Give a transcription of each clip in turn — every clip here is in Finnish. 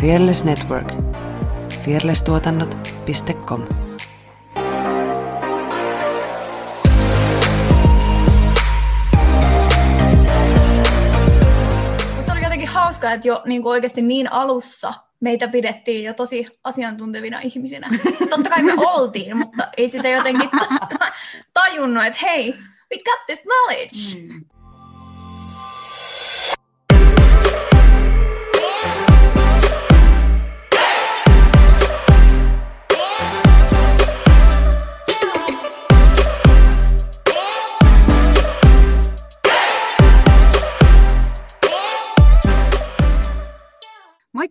Fearless Network. fearlesstuotannot.com Mutta se oli jotenkin hauskaa, että jo niin kuin oikeasti niin alussa meitä pidettiin jo tosi asiantuntevina ihmisinä. Totta kai me oltiin, mutta ei sitä jotenkin ta- ta- tajunnut, että hei, we got this knowledge. Mm.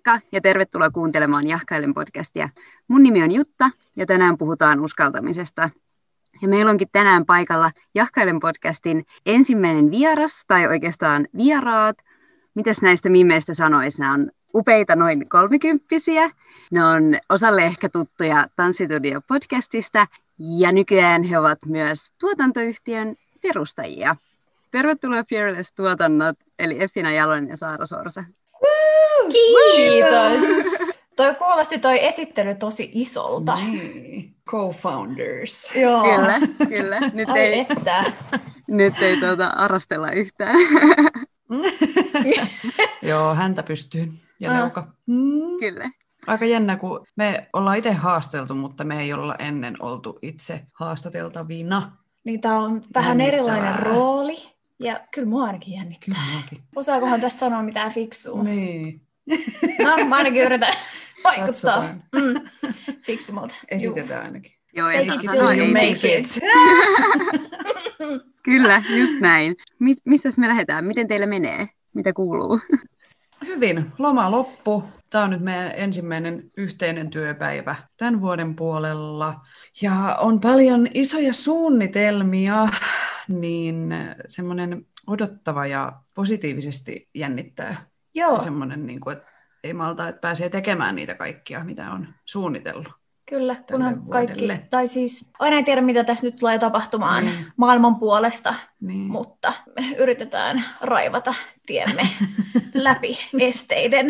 Moikka ja tervetuloa kuuntelemaan Jahkailen podcastia. Mun nimi on Jutta ja tänään puhutaan uskaltamisesta. Ja meillä onkin tänään paikalla Jahkailen podcastin ensimmäinen vieras, tai oikeastaan vieraat. Mitäs näistä mimeistä sanoisi? Nämä on upeita noin kolmikymppisiä. Ne on osalle ehkä tuttuja Tanssitudio podcastista ja nykyään he ovat myös tuotantoyhtiön perustajia. Tervetuloa Fearless Tuotannot, eli Effina Jalonen ja Saara Sorsa. Kiitos! Toi kuulosti toi esittely tosi isolta. Niin. Co-founders. Joo. Kyllä, kyllä. Nyt Ai ei, että. nyt ei tuota arastella yhtään. Joo, häntä pystyy ja Ah. leuka. Mm. kyllä. Aika jännä, kun me ollaan itse haasteltu, mutta me ei olla ennen oltu itse haastateltavina. Niin tää on vähän Jännittävää. erilainen rooli. Ja kyllä mua ainakin jännittää. Kyllä. Osaakohan tässä sanoa mitään fiksua? Niin. No, mä ainakin yritän vaikuttaa mm, fiksummalta. Esitetään ainakin. Joo, ja sanoa, you ei make it. Kyllä, just näin. Mi- mistä me lähdetään? Miten teillä menee? Mitä kuuluu? Hyvin. Loma loppu. Tämä on nyt meidän ensimmäinen yhteinen työpäivä tämän vuoden puolella. Ja on paljon isoja suunnitelmia, niin semmoinen odottava ja positiivisesti jännittää. Joo, Ja semmoinen, niin kuin, että ei malta, että pääsee tekemään niitä kaikkia, mitä on suunnitellut. kyllä, kunhan kaikki, tai siis aina ei tiedä, mitä tässä nyt tulee tapahtumaan Niin. maailman puolesta, Niin. mutta me yritetään raivata tiemme läpi esteiden,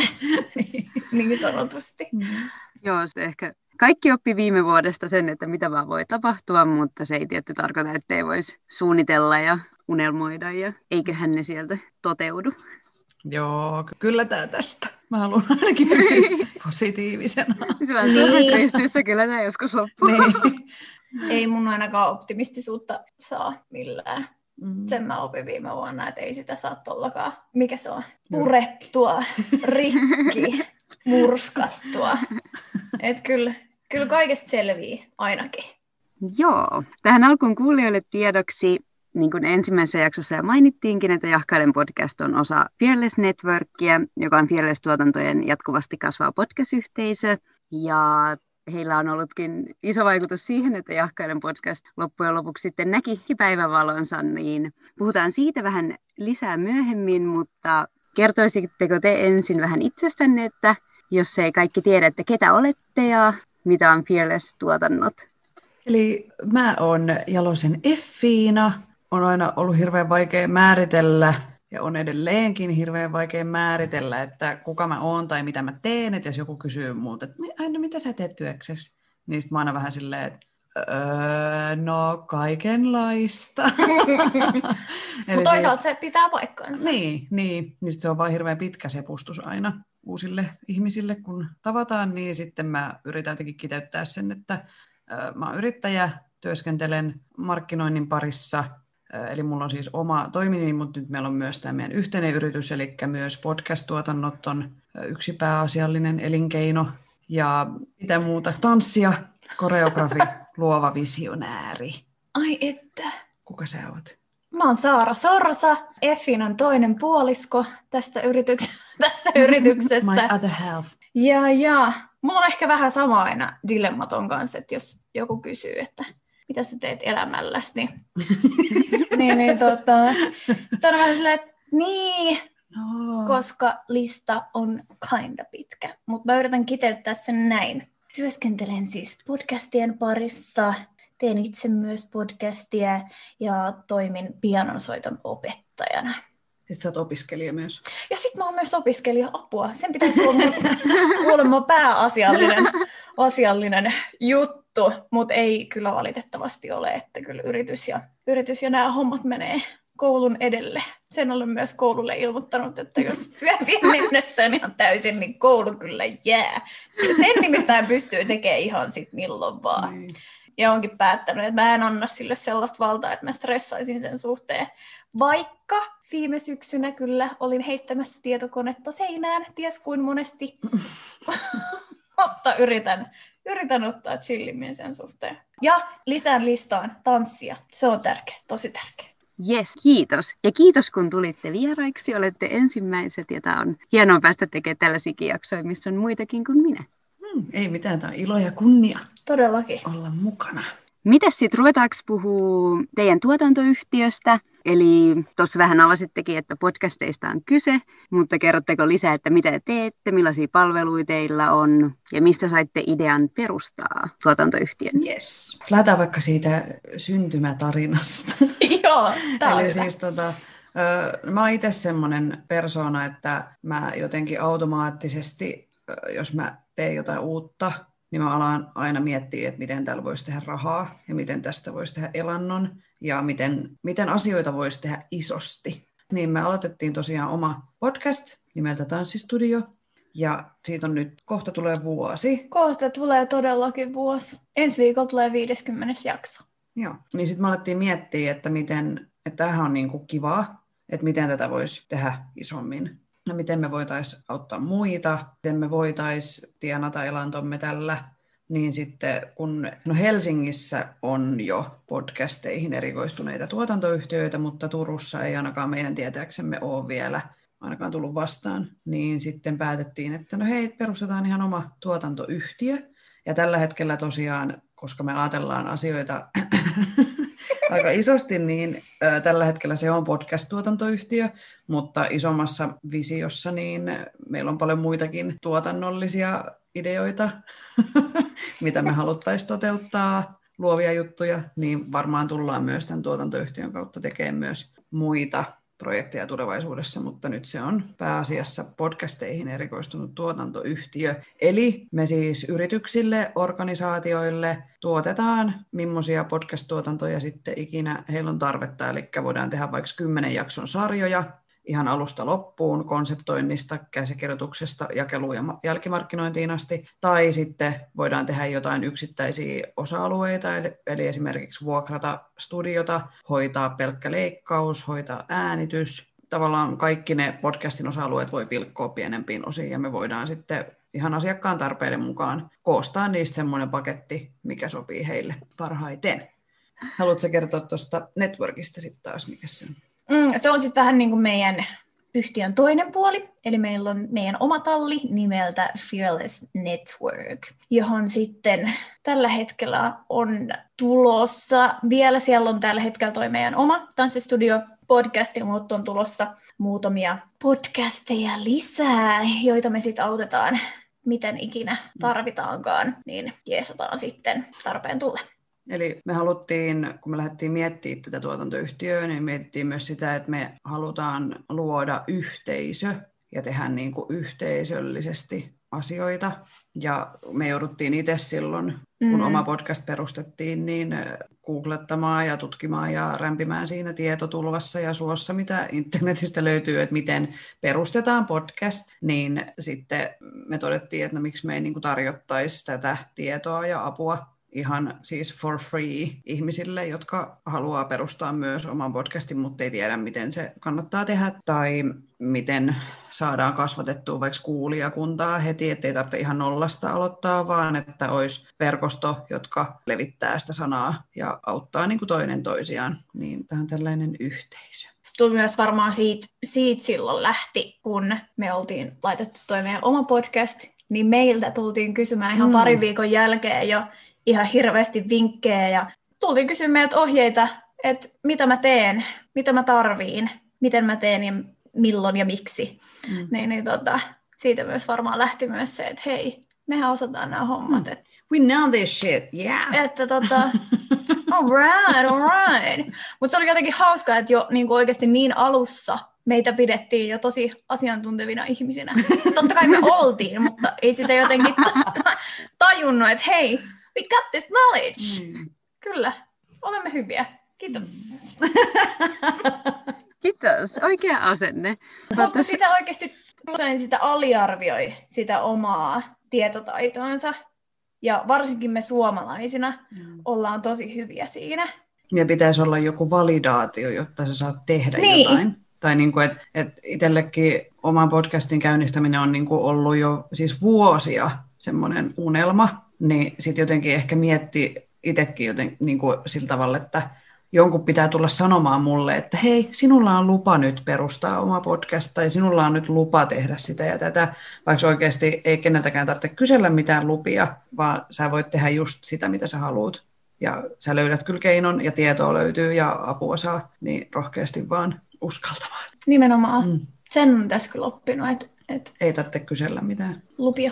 niin sanotusti. Mm. Joo, se ehkä kaikki oppi viime vuodesta sen, että mitä vaan voi tapahtua, mutta se ei tietty tarkoita, että ei voisi suunnitella ja unelmoida ja eiköhän ne sieltä toteudu. Joo, ky- kyllä tämä tästä. Mä haluan ainakin pysyä positiivisena. Se on Niin. kristissä, kyllä tämä joskus loppuu. niin. Ei mun ainakaan optimistisuutta saa millään. Mm. Sen mä opin viime vuonna, että ei sitä saa tollakaan, mikä se on, purettua, rikki, murskattua. Et kyllä, kyllä kaikesta selvii ainakin. Joo. Tähän alkuun kuulijoille tiedoksi, niin kuin ensimmäisessä jaksossa jo mainittiinkin, että Jahkailen podcast on osa Fearless Networkia, joka on Fearless-tuotantojen jatkuvasti kasvava podcast-yhteisö. Ja heillä on ollutkin iso vaikutus siihen, että Jahkailen podcast loppujen lopuksi sitten näki päivänvalonsa, niin puhutaan siitä vähän lisää myöhemmin, mutta kertoisitteko te ensin vähän itsestänne, että jos ei kaikki tiedä, että ketä olette ja mitä on Fearless-tuotannot? Eli mä oon Jalosen Effiina. On aina ollut hirveän vaikea määritellä ja on edelleenkin hirveän vaikea määritellä, että kuka mä oon tai mitä mä teen. Että jos joku kysyy multa, että aina mitä sä teet työksessä, niin sit mä aina vähän silleen, että öö, no kaikenlaista. Mutta toisaalta siis- se pitää paikkansa. Niin, niin. niin sit se on vaan hirveän pitkä sepustus aina uusille ihmisille, kun tavataan, niin sitten mä yritän jotenkin kiteyttää sen, että ö, mä oon yrittäjä, työskentelen markkinoinnin parissa, eli mulla on siis oma toiminimi, mutta nyt meillä on myös tämä meidän yhteinen yritys, eli myös podcast-tuotannot on yksi pääasiallinen elinkeino, ja mitä muuta, tanssia, koreografi, luova visionääri. Ai että. Kuka sä oot? Mä oon Saara Sorsa, Effinan toinen puolisko tästä, yrityks- tästä yrityksestä. My other half. Ja, ja mulla on ehkä vähän sama aina dilemmaton kanssa, että jos joku kysyy, että mitä sä teet elämälläsi, niin, niin, niin tota, sit on vähän silleen, että niin, No. koska lista on kinda pitkä. Mutta mä yritän kiteyttää sen näin. Työskentelen siis podcastien parissa, teen itse myös podcastia ja toimin pianonsoiton opettajana. Sitten sä oot opiskelija myös. Ja sitten mä oon myös opiskelija apua. Sen pitäisi olla kuulemma pääasiallinen asiallinen juttu, mutta ei kyllä valitettavasti ole, että kyllä yritys ja, yritys ja nämä hommat menee koulun edelle. Sen olen myös koululle ilmoittanut, että jos työ vie mennessään ihan täysin, niin koulu kyllä jää. Sen nimittäin pystyy tekemään ihan sit milloin vaan. Niin. Ja onkin päättänyt, että mä en anna sille sellaista valtaa, että mä stressaisin sen suhteen. Vaikka viime syksynä kyllä olin heittämässä tietokonetta seinään, ties kuin monesti. Mutta yritän, yritän ottaa chillimmin sen suhteen. Ja lisään listaan tanssia. Se on tärkeä, tosi tärkeä. Yes, kiitos. Ja kiitos kun tulitte vieraiksi. Olette ensimmäiset ja tämä on hienoa päästä tekemään tällaisia jaksoja, missä on muitakin kuin minä. Hmm, ei mitään, tämä on ilo ja kunnia. Todellakin. Olla mukana. Mitäs sitten, ruvetaanko puhua teidän tuotantoyhtiöstä? Eli tuossa vähän alasittekin, että podcasteista on kyse, mutta kerrotteko lisää, että mitä te teette, millaisia palveluita teillä on ja mistä saitte idean perustaa tuotantoyhtiön? Yes. Lähdetään vaikka siitä syntymätarinasta. Joo, tämä Eli siis tota, Mä oon itse semmoinen persona, että mä jotenkin automaattisesti, jos mä teen jotain uutta, niin mä alan aina miettiä, että miten täällä voisi tehdä rahaa ja miten tästä voisi tehdä elannon ja miten, miten asioita voisi tehdä isosti. Niin me aloitettiin tosiaan oma podcast nimeltä Tanssistudio, ja siitä on nyt, kohta tulee vuosi. Kohta tulee todellakin vuosi. Ensi viikolla tulee 50. jakso. Joo, niin sitten me alettiin miettiä, että miten, että tämähän on niin kuin kivaa, että miten tätä voisi tehdä isommin. Ja miten me voitaisiin auttaa muita, miten me voitaisiin tienata elantomme tällä niin sitten kun no Helsingissä on jo podcasteihin erikoistuneita tuotantoyhtiöitä, mutta Turussa ei ainakaan meidän tietääksemme ole vielä ainakaan tullut vastaan, niin sitten päätettiin, että no hei, perustetaan ihan oma tuotantoyhtiö. Ja tällä hetkellä tosiaan, koska me ajatellaan asioita aika isosti, niin tällä hetkellä se on podcast-tuotantoyhtiö, mutta isommassa visiossa niin meillä on paljon muitakin tuotannollisia ideoita, mitä me haluttaisiin toteuttaa, luovia juttuja, niin varmaan tullaan myös tämän tuotantoyhtiön kautta tekemään myös muita projekteja tulevaisuudessa, mutta nyt se on pääasiassa podcasteihin erikoistunut tuotantoyhtiö. Eli me siis yrityksille, organisaatioille tuotetaan, millaisia podcast-tuotantoja sitten ikinä heillä on tarvetta. Eli voidaan tehdä vaikka kymmenen jakson sarjoja, ihan alusta loppuun, konseptoinnista, käsikirjoituksesta, jakeluun ja jälkimarkkinointiin asti, tai sitten voidaan tehdä jotain yksittäisiä osa-alueita, eli, eli esimerkiksi vuokrata studiota, hoitaa pelkkä leikkaus, hoitaa äänitys, tavallaan kaikki ne podcastin osa-alueet voi pilkkoa pienempiin osiin, ja me voidaan sitten ihan asiakkaan tarpeiden mukaan koostaa niistä semmoinen paketti, mikä sopii heille parhaiten. Haluatko kertoa tuosta networkista sitten taas, mikä se on? Mm, se on sitten vähän niin kuin meidän yhtiön toinen puoli, eli meillä on meidän oma talli nimeltä Fearless Network, johon sitten tällä hetkellä on tulossa, vielä siellä on tällä hetkellä toi meidän oma tanssistudio podcasti, mutta on tulossa muutamia podcasteja lisää, joita me sitten autetaan miten ikinä tarvitaankaan, niin jeesataan sitten tarpeen tulla. Eli me haluttiin, kun me lähdettiin miettimään tätä tuotantoyhtiöä, niin mietittiin myös sitä, että me halutaan luoda yhteisö ja tehdä niin kuin yhteisöllisesti asioita. Ja me jouduttiin itse silloin, kun mm. oma podcast perustettiin, niin googlettamaan ja tutkimaan ja rämpimään siinä tietotulvassa ja suossa, mitä internetistä löytyy, että miten perustetaan podcast, niin sitten me todettiin, että no, miksi me ei niin tarjottaisi tätä tietoa ja apua ihan siis for free ihmisille, jotka haluaa perustaa myös oman podcastin, mutta ei tiedä, miten se kannattaa tehdä, tai miten saadaan kasvatettua vaikka kuulijakuntaa heti, ettei tarvitse ihan nollasta aloittaa, vaan että olisi verkosto, jotka levittää sitä sanaa ja auttaa niin kuin toinen toisiaan. Niin tämä on tällainen yhteisö. Se tuli myös varmaan siitä, siitä silloin lähti, kun me oltiin laitettu toi meidän oma podcast, niin meiltä tultiin kysymään ihan mm. parin viikon jälkeen jo, ihan hirveästi vinkkejä ja tultiin kysymään meiltä ohjeita, että mitä mä teen, mitä mä tarviin, miten mä teen ja milloin ja miksi. Mm. Niin, niin tota, siitä myös varmaan lähti myös se, että hei, mehän osataan nämä hommat. Mm. Et, We know this shit, yeah. Että tota, all right, all right. Mutta se oli jotenkin hauskaa, että jo niin kuin oikeasti niin alussa meitä pidettiin jo tosi asiantuntevina ihmisinä. Totta kai me oltiin, mutta ei sitä jotenkin tajunnut, että hei, we got this knowledge. Mm. Kyllä, olemme hyviä. Kiitos. Kiitos, oikea asenne. Mutta sitä oikeasti usein sitä aliarvioi, sitä omaa tietotaitoansa. Ja varsinkin me suomalaisina mm. ollaan tosi hyviä siinä. Ja pitäisi olla joku validaatio, jotta sä saat tehdä niin. jotain. Tai niin kuin, että et itsellekin oman podcastin käynnistäminen on niin kuin ollut jo siis vuosia semmoinen unelma, niin sitten jotenkin ehkä mietti itsekin joten, niin kuin sillä tavalla, että jonkun pitää tulla sanomaan mulle, että hei, sinulla on lupa nyt perustaa oma podcast, tai sinulla on nyt lupa tehdä sitä ja tätä, vaikka oikeasti ei keneltäkään tarvitse kysellä mitään lupia, vaan sä voit tehdä just sitä, mitä sä haluat. Ja sä löydät kyllä keinon, ja tietoa löytyy, ja apua saa, niin rohkeasti vaan uskaltamaan. Nimenomaan. Mm. Sen on tässä kyllä oppinut, että... Et... Ei tarvitse kysellä mitään. Lupia.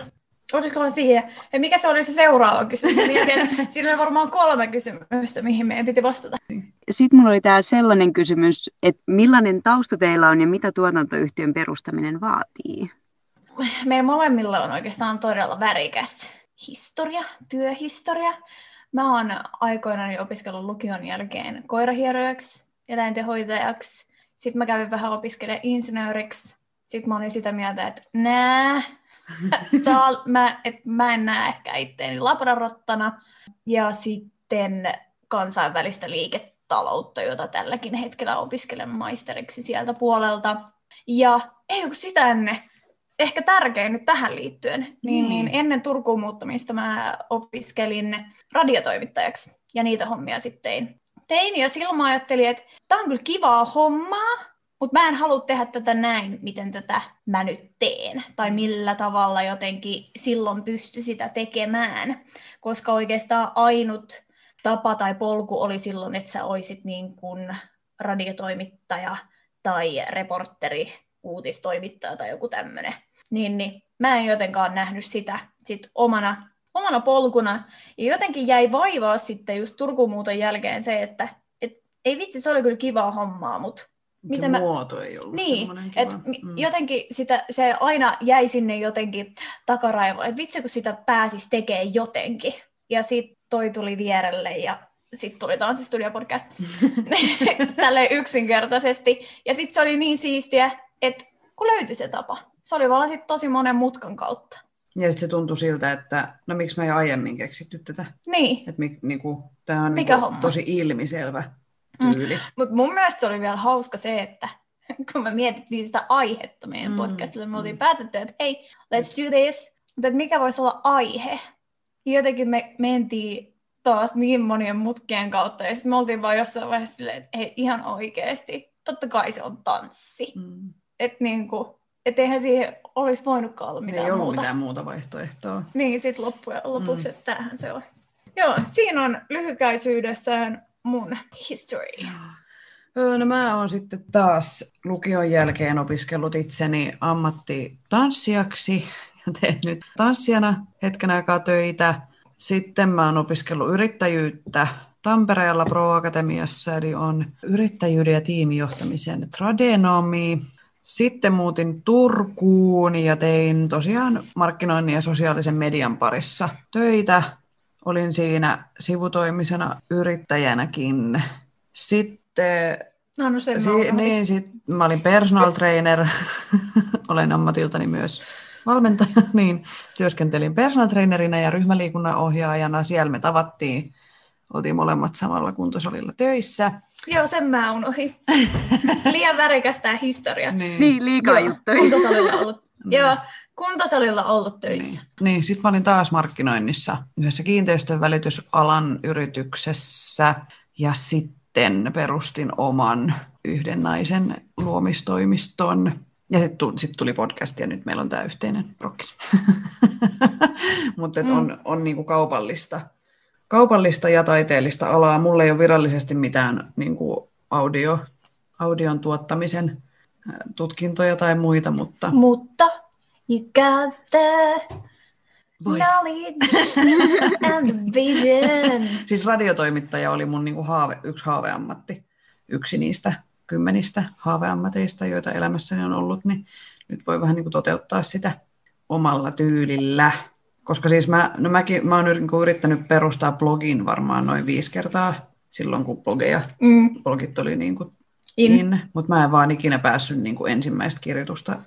Olisiko siihen? Ja mikä se oli se seuraava kysymys? siinä oli varmaan kolme kysymystä, mihin meidän piti vastata. Sitten mulla oli täällä sellainen kysymys, että millainen tausta teillä on ja mitä tuotantoyhtiön perustaminen vaatii? Meillä molemmilla on oikeastaan todella värikäs historia, työhistoria. Mä oon aikoinaan opiskellut lukion jälkeen koirahierojaksi, eläintenhoitajaksi. Sitten mä kävin vähän opiskelemaan insinööriksi. Sitten mä olin sitä mieltä, että nää, Tää, mä, et, mä en näe ehkä itteeni labrarottana. Ja sitten kansainvälistä liiketaloutta, jota tälläkin hetkellä opiskelen maisteriksi sieltä puolelta. Ja ei kun sitä ennen, ehkä tärkein nyt tähän liittyen, niin, mm. niin ennen Turkuun muuttamista mä opiskelin radiotoimittajaksi ja niitä hommia sitten tein. Tein ja silloin mä ajattelin, että tämä on kyllä kivaa hommaa, mutta mä en halua tehdä tätä näin, miten tätä mä nyt teen, tai millä tavalla jotenkin silloin pysty sitä tekemään, koska oikeastaan ainut tapa tai polku oli silloin, että sä oisit niin kuin radiotoimittaja tai reporteri, uutistoimittaja tai joku tämmöinen. Niin, niin mä en jotenkaan nähnyt sitä sit omana, omana polkuna. Ja jotenkin jäi vaivaa sitten just Turkuun jälkeen se, että et, ei vitsi, se oli kyllä kivaa hommaa, mutta mitä se mä... muoto ei ollut niin, et mm. jotenkin sitä, se aina jäi sinne jotenkin takaraivoon, että vitsi kun sitä pääsisi tekemään jotenkin. Ja sitten toi tuli vierelle ja sitten tuli Tanssistudio podcast tälleen yksinkertaisesti. Ja sitten se oli niin siistiä, että kun löytyi se tapa. Se oli vaan sitten tosi monen mutkan kautta. Ja sitten se tuntui siltä, että no miksi mä ei aiemmin keksitty tätä. Niin. Että niinku, tämä on Mikä niinku, tosi ilmiselvä Mm. Mutta mun mielestä se oli vielä hauska se, että kun me mietittiin sitä aihetta meidän mm. podcastille, me oltiin mm. päätetty, että hei, let's do this, mutta mikä voisi olla aihe. Jotenkin me mentiin taas niin monien mutkien kautta, ja sitten me oltiin vaan jossain vaiheessa silleen, että hei, ihan oikeasti, totta kai se on tanssi. Mm. Että niinku, et eihän siihen olisi voinutkaan olla mitään Ei ollut muuta. mitään muuta vaihtoehtoa. Niin, sitten loppujen lopuksi, mm. että tämähän se on. Joo, siinä on lyhykäisyydessään mun history? No mä oon sitten taas lukion jälkeen opiskellut itseni ammattitanssijaksi ja tehnyt tanssijana hetken aikaa töitä. Sitten mä oon opiskellut yrittäjyyttä Tampereella Pro Akatemiassa, eli on yrittäjyyden ja tiimijohtamisen tradenomi. Sitten muutin Turkuun ja tein tosiaan markkinoinnin ja sosiaalisen median parissa töitä olin siinä sivutoimisena yrittäjänäkin. Sitten No, no sen si- niin, sit mä olin personal trainer, olen ammatiltani myös valmentaja, niin työskentelin personal trainerina ja ryhmäliikunnan ohjaajana. Siellä me tavattiin, oltiin molemmat samalla kuntosalilla töissä. Joo, sen mä unohdin. Liian värikäs tämä historia. Niin, niin liikaa juttuja. Kuntosalilla ollut. Joo, kuntosalilla ollut töissä. Niin, niin sitten mä olin taas markkinoinnissa yhdessä kiinteistön välitysalan yrityksessä ja sitten perustin oman yhden naisen luomistoimiston. Ja sitten sit tuli podcast ja nyt meillä on tämä yhteinen prokkis. Mutta mm. on, on niinku kaupallista, kaupallista ja taiteellista alaa. Mulla ei ole virallisesti mitään niinku audio, audion tuottamisen tutkintoja tai muita, mutta... Mutta You got the Voice. knowledge and the vision. siis radiotoimittaja oli mun niinku haave, yksi haaveammatti. Yksi niistä kymmenistä haaveammateista, joita elämässäni on ollut, niin nyt voi vähän niin kuin toteuttaa sitä omalla tyylillä. Koska siis mä, no mäkin, mä oon niin yrittänyt perustaa blogin varmaan noin viisi kertaa silloin, kun blogeja, mm. blogit oli niin kuin in, in mutta mä en vaan ikinä päässyt niin kuin ensimmäistä kirjoitusta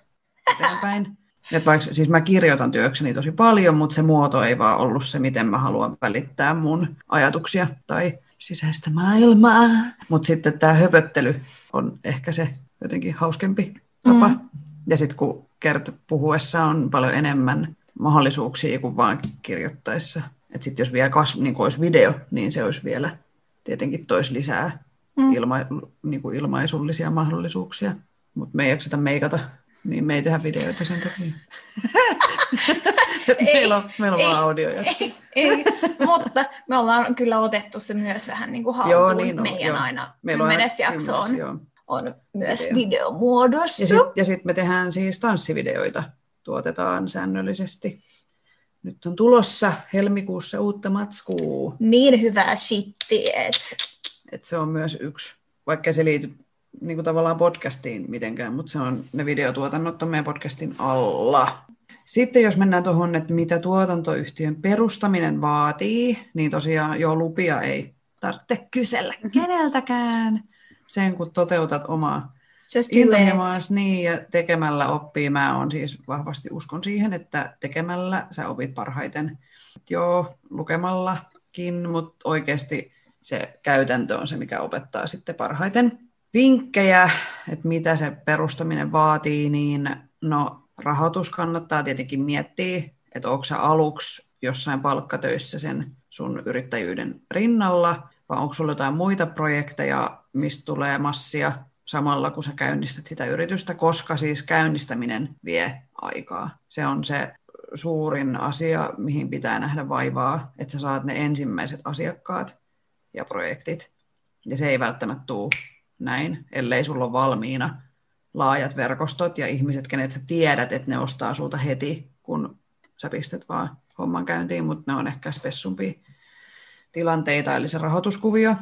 eteenpäin. Et vaikka, siis mä kirjoitan työkseni tosi paljon, mutta se muoto ei vaan ollut se, miten mä haluan välittää mun ajatuksia tai sisäistä maailmaa. Mutta sitten tämä höpöttely on ehkä se jotenkin hauskempi tapa. Mm. Ja sitten kun kert puhuessa on paljon enemmän mahdollisuuksia kuin vaan kirjoittaessa. Että sitten jos vielä kasv, niin olisi video, niin se olisi vielä tietenkin toisi lisää mm. ilma, niin kuin ilmaisullisia mahdollisuuksia. Mutta me ei jakseta meikata, niin me ei tehdä videoita sen takia. meillä on, meillä on ei, vaan audio. Ei, ei, mutta me ollaan kyllä otettu se myös vähän niin kuin haltuun. Joo, niin on, Meidän joo. aina kymmenes jakso on, joo. on myös Video. videomuodossa. Ja sitten sit me tehdään siis tanssivideoita, tuotetaan säännöllisesti. Nyt on tulossa helmikuussa uutta matskua. Niin hyvää shittiä. Et. Et se on myös yksi, vaikka se liity niin kuin tavallaan podcastiin mitenkään, mutta se on, ne videotuotannot on meidän podcastin alla. Sitten jos mennään tuohon, että mitä tuotantoyhtiön perustaminen vaatii, niin tosiaan jo lupia ei tarvitse kysellä keneltäkään sen, kun toteutat omaa intohimoas niin, ja tekemällä oppii. Mä on siis vahvasti uskon siihen, että tekemällä sä opit parhaiten. Joo, lukemallakin, mutta oikeasti se käytäntö on se, mikä opettaa sitten parhaiten. Vinkkejä, että mitä se perustaminen vaatii, niin no rahoitus kannattaa tietenkin miettiä, että onko sä aluksi jossain palkkatöissä sen sun yrittäjyyden rinnalla, vai onko sulla jotain muita projekteja, mistä tulee massia samalla, kun sä käynnistät sitä yritystä, koska siis käynnistäminen vie aikaa. Se on se suurin asia, mihin pitää nähdä vaivaa, että sä saat ne ensimmäiset asiakkaat ja projektit. Ja se ei välttämättä tule näin, ellei sulla ole valmiina laajat verkostot ja ihmiset, kenet sä tiedät, että ne ostaa sulta heti, kun sä pistät vaan homman käyntiin, mutta ne on ehkä spessumpia tilanteita, eli se rahoituskuvio,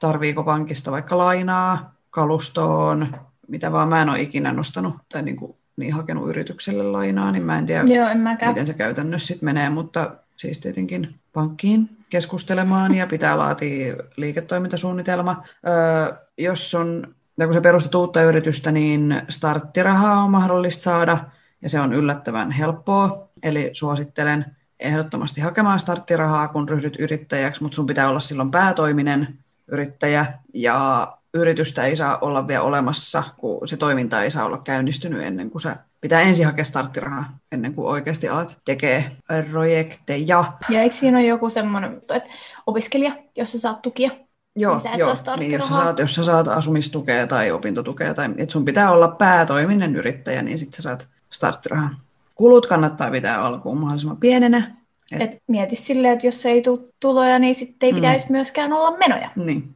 tarviiko pankista vaikka lainaa, kalustoon, mitä vaan. Mä en ole ikinä nostanut tai niin, kuin, niin hakenut yritykselle lainaa, niin mä en tiedä, Joo, en miten se käytännössä sitten menee, mutta siis tietenkin pankkiin keskustelemaan ja pitää laatia liiketoimintasuunnitelma. Öö, jos on ja kun sä perustat uutta yritystä, niin starttirahaa on mahdollista saada, ja se on yllättävän helppoa. Eli suosittelen ehdottomasti hakemaan starttirahaa, kun ryhdyt yrittäjäksi, mutta sun pitää olla silloin päätoiminen yrittäjä, ja yritystä ei saa olla vielä olemassa, kun se toiminta ei saa olla käynnistynyt ennen kuin sä pitää ensin hakea starttirahaa, ennen kuin oikeasti alat tekee projekteja. Ja eikö siinä ole joku semmoinen, että opiskelija, jos sä saat tukia, Joo, niin sä joo. Niin, jos, sä saat, jos sä saat asumistukea tai opintotukea, tai että sun pitää olla päätoiminen yrittäjä, niin sitten sä saat starttirahan. Kulut kannattaa pitää alkuun mahdollisimman pienenä. Et, et mieti silleen, että jos ei tule tuloja, niin sitten ei mm. pitäisi myöskään olla menoja. Niin.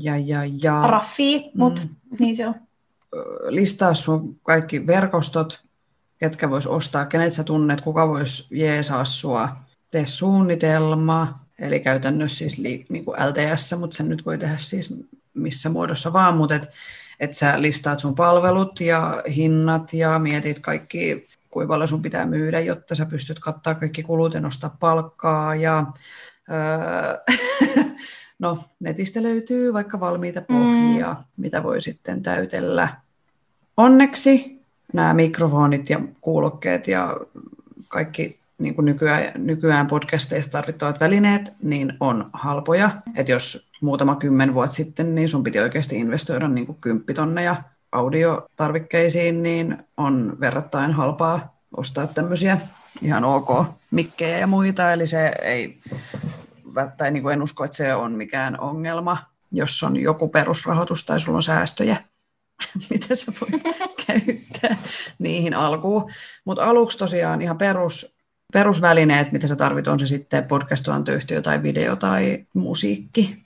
Ja, ja, ja. Raffi, mutta mm. niin se on. Listaa sun kaikki verkostot, ketkä vois ostaa, kenet sä tunnet, kuka vois jeesaa sua. Tee suunnitelma, Eli käytännössä siis li, niin kuin LTS, mutta sen nyt voi tehdä siis missä muodossa vaan, mutta et, et sä listaat sun palvelut ja hinnat ja mietit kaikki, kuinka paljon sun pitää myydä, jotta sä pystyt kattaa kaikki kulut ja nostaa palkkaa ja öö, no, netistä löytyy vaikka valmiita pohjia, mm. mitä voi sitten täytellä. Onneksi nämä mikrofonit ja kuulokkeet ja kaikki niin kuin nykyään, nykyään podcasteissa tarvittavat välineet, niin on halpoja. Että jos muutama kymmen vuotta sitten, niin sun piti oikeasti investoida niin kuin kymppitonneja audiotarvikkeisiin, niin on verrattain halpaa ostaa tämmöisiä ihan ok mikkejä ja muita, eli se ei, tai niin kuin en usko, että se on mikään ongelma, jos on joku perusrahoitus tai sulla on säästöjä, mitä sä voit käyttää niihin alkuun. Mutta aluksi tosiaan ihan perus perusvälineet, mitä sä tarvit, on se sitten podcast-tuotantoyhtiö tai video tai musiikki.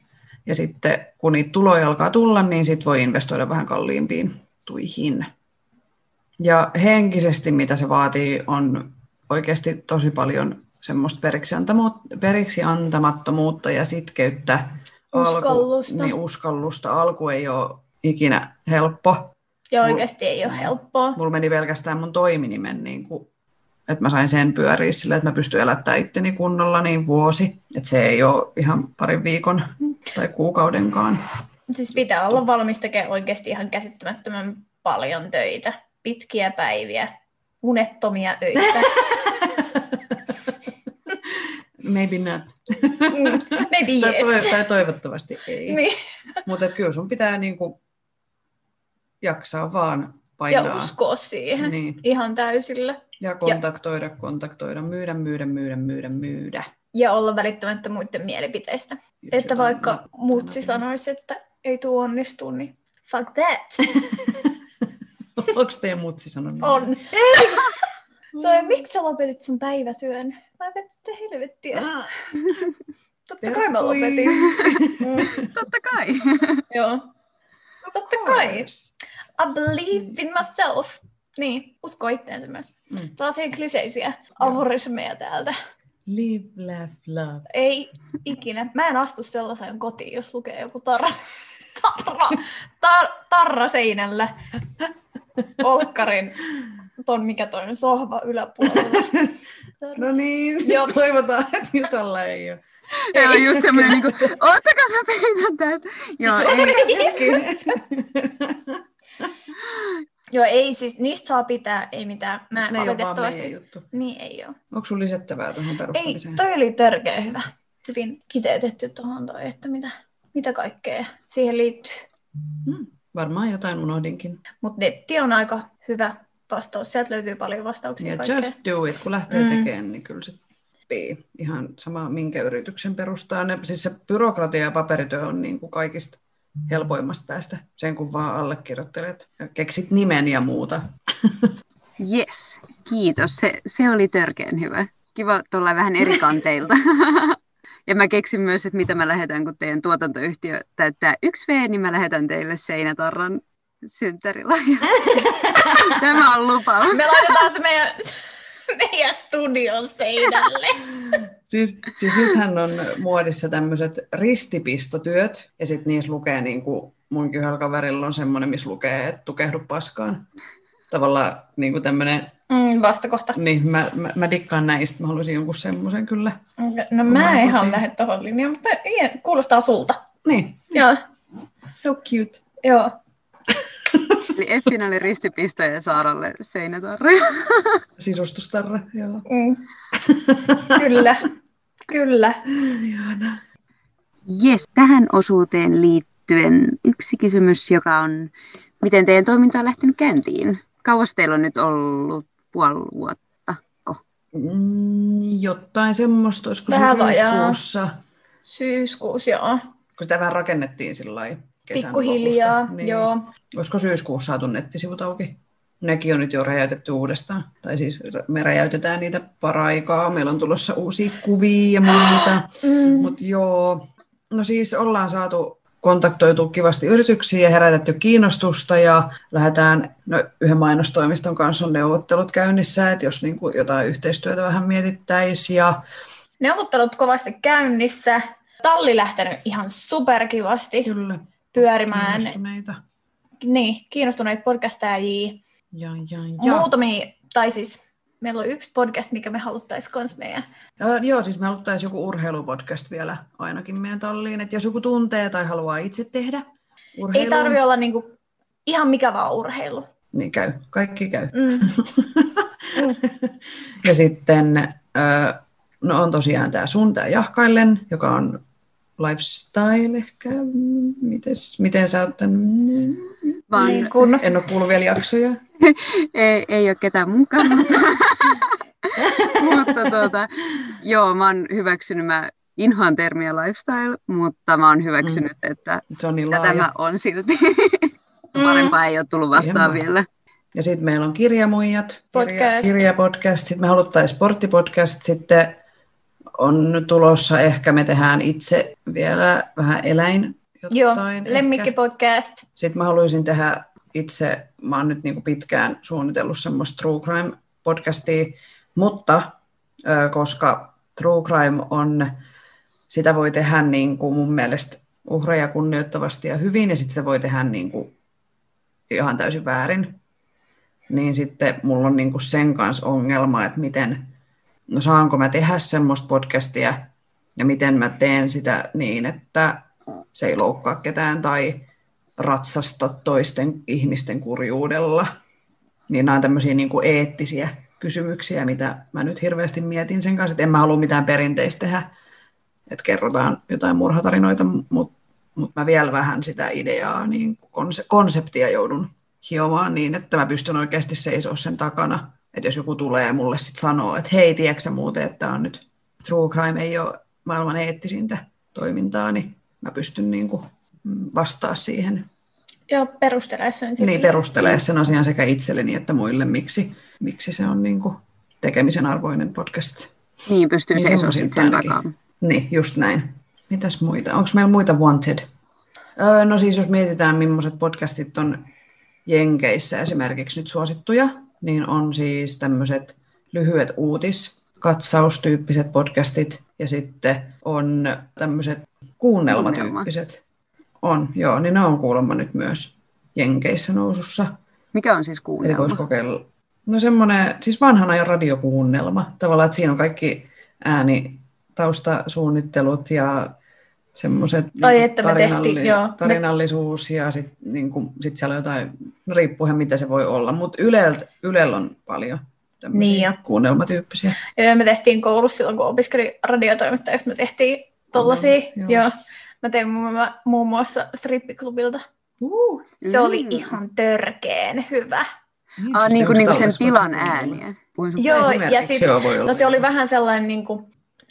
Ja sitten kun niitä tuloja alkaa tulla, niin sitten voi investoida vähän kalliimpiin tuihin. Ja henkisesti, mitä se vaatii, on oikeasti tosi paljon semmoista periksi, antamattomuutta ja sitkeyttä. Uskallusta. Alku, niin uskallusta. Alku ei ole ikinä helppo. Ja oikeasti ei ole helppoa. Mulla meni pelkästään mun toiminimen, niin kuin, että mä sain sen pyöriä sillä, että mä pystyn elättämään itteni kunnolla niin vuosi. Että se ei ole ihan parin viikon tai kuukaudenkaan. Siis pitää olla valmis tekemään oikeasti ihan käsittämättömän paljon töitä. Pitkiä päiviä, unettomia öitä. Maybe not. Mm, Maybe tai, yes. toiv- tai toivottavasti ei. Niin. Mutta kyllä sun pitää niinku jaksaa vaan Ja painaa. uskoa siihen Niin. ihan täysillä. Ja kontaktoida, kontaktoida, myydä, myydä, myydä, myydä, myydä. Ja olla välittämättä muiden mielipiteistä. Jos Että vaikka näyttää mutsi sanoisi, että ei tuu onnistu, niin fuck that. Onko teidän mutsi sanonut? On. Se on, miksi sä lopetit sun päivätyön? Mä ajattelin, että helvettiä. Ah, Totta kai mä lopetin. Mm, Totta kai. joo. Totta kai. I believe in myself. Niin, usko itteensä myös. Mm. Ihan kliseisiä aforismeja täältä. Live, laugh, love. Ei ikinä. Mä en astu sellaiseen kotiin, jos lukee joku tarra, tarra, tar, tarra seinällä. Olkkarin, ton mikä toinen sohva yläpuolella. No niin, Joo. toivotaan, että Jutalla ei ole. Joo, just semmoinen, niin kuin, oottakas mä peitän täältä. Joo, ei, Joo, ei siis, niistä saa pitää, ei mitään. Mä Ne ei ole juttu. Niin ei ole. Onko sun lisättävää tuohon Ei, perustamiseen? toi oli törkeä hyvä. Hyvin kiteytetty tuohon toi, että mitä, mitä kaikkea siihen liittyy. Hmm, varmaan jotain unohdinkin. Mutta netti on aika hyvä vastaus. Sieltä löytyy paljon vastauksia Ja kaikkea. just do it, kun lähtee Mm. tekemään, niin kyllä se sopii. Ihan sama, minkä yrityksen perustaa. Ne, siis se byrokratia ja paperityö on niin kuin kaikista helpoimmasta päästä. Sen kun vaan allekirjoittelet ja keksit nimen ja muuta. yes, kiitos. Se, se oli törkeän hyvä. Kiva tuolla vähän eri kanteilta. Ja mä keksin myös, että mitä mä lähetän, kun teidän tuotantoyhtiö täyttää yksi V, niin mä lähetän teille seinätorran synttärilahja. Tämä on lupaus. Me laitetaan se meidän, meidän studion seinälle. Siis, siis nythän on muodissa tämmöiset ristipistotyöt, ja sitten niissä lukee, niin kuin munkin yhdellä kaverilla on semmoinen, missä lukee, että tukehdu paskaan. Tavallaan niin kuin tämmöinen, Mm, vastakohta. niin mä, mä, mä dikkaan näistä, mä haluaisin jonkun semmoisen kyllä. No mä en ihan kotiin. lähde tohon linjaan, mutta kuulostaa sulta. Niin, Joo, so cute. joo. Eli Effin oli ristipisto ja Saaralle seinätorra. Sisustustarra, joo. Mm. Kyllä, kyllä. Ihana. Yes, tähän osuuteen liittyen yksi kysymys, joka on, miten teidän toiminta on lähtenyt käyntiin? Kauas teillä on nyt ollut puoli vuotta? Mm, jotain semmoista, olisiko Vähän syyskuussa, Syyskuussa, joo. kun sitä vähän rakennettiin sillä lailla kesän Pikkuhiljaa, lopusta. Niin. joo. Olisiko syyskuussa saatu nettisivut auki? Nekin on nyt jo räjäytetty uudestaan. Tai siis me räjäytetään niitä paraikaa. Meillä on tulossa uusia kuvia ja muita. Mm. Mutta joo, no siis ollaan saatu kontaktoitu kivasti yrityksiin ja herätetty kiinnostusta ja lähdetään, no yhden mainostoimiston kanssa on neuvottelut käynnissä, että jos niin kuin jotain yhteistyötä vähän mietittäisiin ja Neuvottelut kovasti käynnissä. Talli lähtenyt ihan superkivasti kyllä pyörimään. kiinnostuneita. Niin, kiinnostuneita podcastajia. Ja, ja, Ja. Muutamia, tai siis meillä on yksi podcast, mikä me haluttaisiin kans meidän. Ja, joo, siis me haluttaisiin joku urheilupodcast vielä ainakin meidän talliin, että jos joku tuntee tai haluaa itse tehdä Ei urheilua, tarvi olla niinku ihan mikä vaan urheilu. niin käy, kaikki käy. Mm. Ja sitten no on tosiaan tämä sun, tämä Jahkaillen, joka on lifestyle ehkä. Mites, miten sä oot tämän? Vaan Niin kun, En ole kuullut vielä jaksoja. ei, ei ole ketään mukaan. mutta tuota, joo, mä oon hyväksynyt, mä inhoan termiä lifestyle, mutta mä oon hyväksynyt, mm. että Se on niin tätä laaja. mä on silti. Parempaa ei ole tullut Siihen vastaan vielä. Ja sitten meillä on kirjamuijat, kirja, Podcast. kirjapodcast, sitten me haluttaisiin sporttipodcast, sitten on tulossa ehkä me tehdään itse vielä vähän eläin joo, jotain. ehkä. lemmikkipodcast. Sitten mä haluaisin tehdä itse, mä oon nyt niin pitkään suunnitellut semmoista True Crime-podcastia, mutta koska True Crime on, sitä voi tehdä niin kuin mun mielestä uhreja kunnioittavasti ja hyvin, ja sitten se voi tehdä niin kuin ihan täysin väärin. Niin sitten mulla on niin kuin sen kanssa ongelma, että miten, no saanko mä tehdä semmoista podcastia ja miten mä teen sitä niin, että se ei loukkaa ketään tai ratsasta toisten ihmisten kurjuudella. Niin nämä on tämmöisiä niin kuin eettisiä kysymyksiä, mitä mä nyt hirveästi mietin sen kanssa, että en mä halua mitään perinteistä tehdä, että kerrotaan jotain murhatarinoita, mutta mut mä vielä vähän sitä ideaa, niin konseptia joudun hiomaan niin, että mä pystyn oikeasti seisoa sen takana. Että jos joku tulee mulle sitten sanoo, että hei, tiedätkö muuten, että on nyt true crime ei ole maailman eettisintä toimintaa, niin mä pystyn niin kuin vastaa siihen. Joo, perustelee sen. Niin, perustelee sen asian sekä itselleni että muille, miksi, miksi se on niin kuin tekemisen arvoinen podcast. Niin, pystyy niin seisomaan sen takaa. Niin, just näin. Mitäs muita? Onko meillä muita wanted? Öö, no siis jos mietitään, millaiset podcastit on Jenkeissä esimerkiksi nyt suosittuja, niin on siis tämmöiset lyhyet uutis, katsaustyyppiset podcastit ja sitten on tämmöiset kuunnelmatyyppiset. On, joo, niin ne on kuulemma nyt myös Jenkeissä nousussa. Mikä on siis kuunnelma? Eli voisi kokeilla. No semmoinen, siis vanhan ajan radiokuunnelma. Tavallaan, että siinä on kaikki ääni, taustasuunnittelut ja semmoiset niin tarinalli- tarinallisuus ja sitten niin kuin, sit siellä on jotain, riippuen mitä se voi olla, mutta Yleltä, Ylellä on paljon tämmöisiä niin kuunnelmatyyppisiä. Joo, me tehtiin koulussa silloin, kun opiskelin radiotoimittajaksi, me tehtiin tollasia. Joo. joo. Mä tein muun, muun muassa strippiklubilta. Uh, se mm. oli ihan törkeen hyvä. Niin, ah, niin kuin, niin kuin sen tilan ääniä. Joo, ja sit, no se oli vähän sellainen, niin kuin,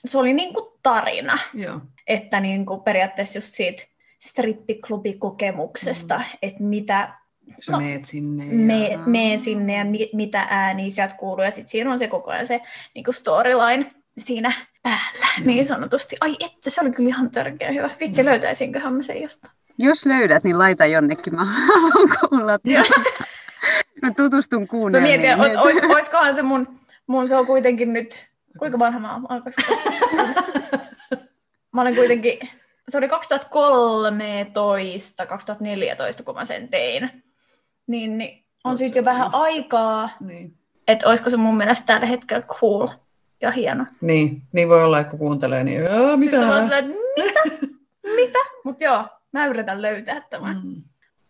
se oli niin kuin tarina. Joo. Että niin kuin periaatteessa just siitä strippiklubikokemuksesta, mm. että mitä... Sä no, meet sinne. Ja... Me, meen sinne ja mi, mitä ääniä sieltä kuuluu. Ja sitten siinä on se koko ajan se niin kuin storyline siinä päällä, mm. niin sanotusti. Ai että, se oli kyllä ihan törkeä hyvä. Vitsi, mm. löytäisinköhän mä sen jostain. Jos löydät, niin laita jonnekin. Mä haluan kuulla. mä tutustun kuunnelmiin. Mä mietin, ois, oiskohan se mun, mun, se on kuitenkin nyt, kuinka vanha mä oon? mä olen kuitenkin, se oli 2013, 2014, kun mä sen tein. Niin, niin on siitä jo vähän aikaa. Niin. Että olisiko se mun mielestä tällä hetkellä cool ja hieno. Niin, niin voi olla, että kun kuuntelee, niin mitä? Sitten sillä, että mitä? mitä? Mutta joo, mä yritän löytää tämän. Mm.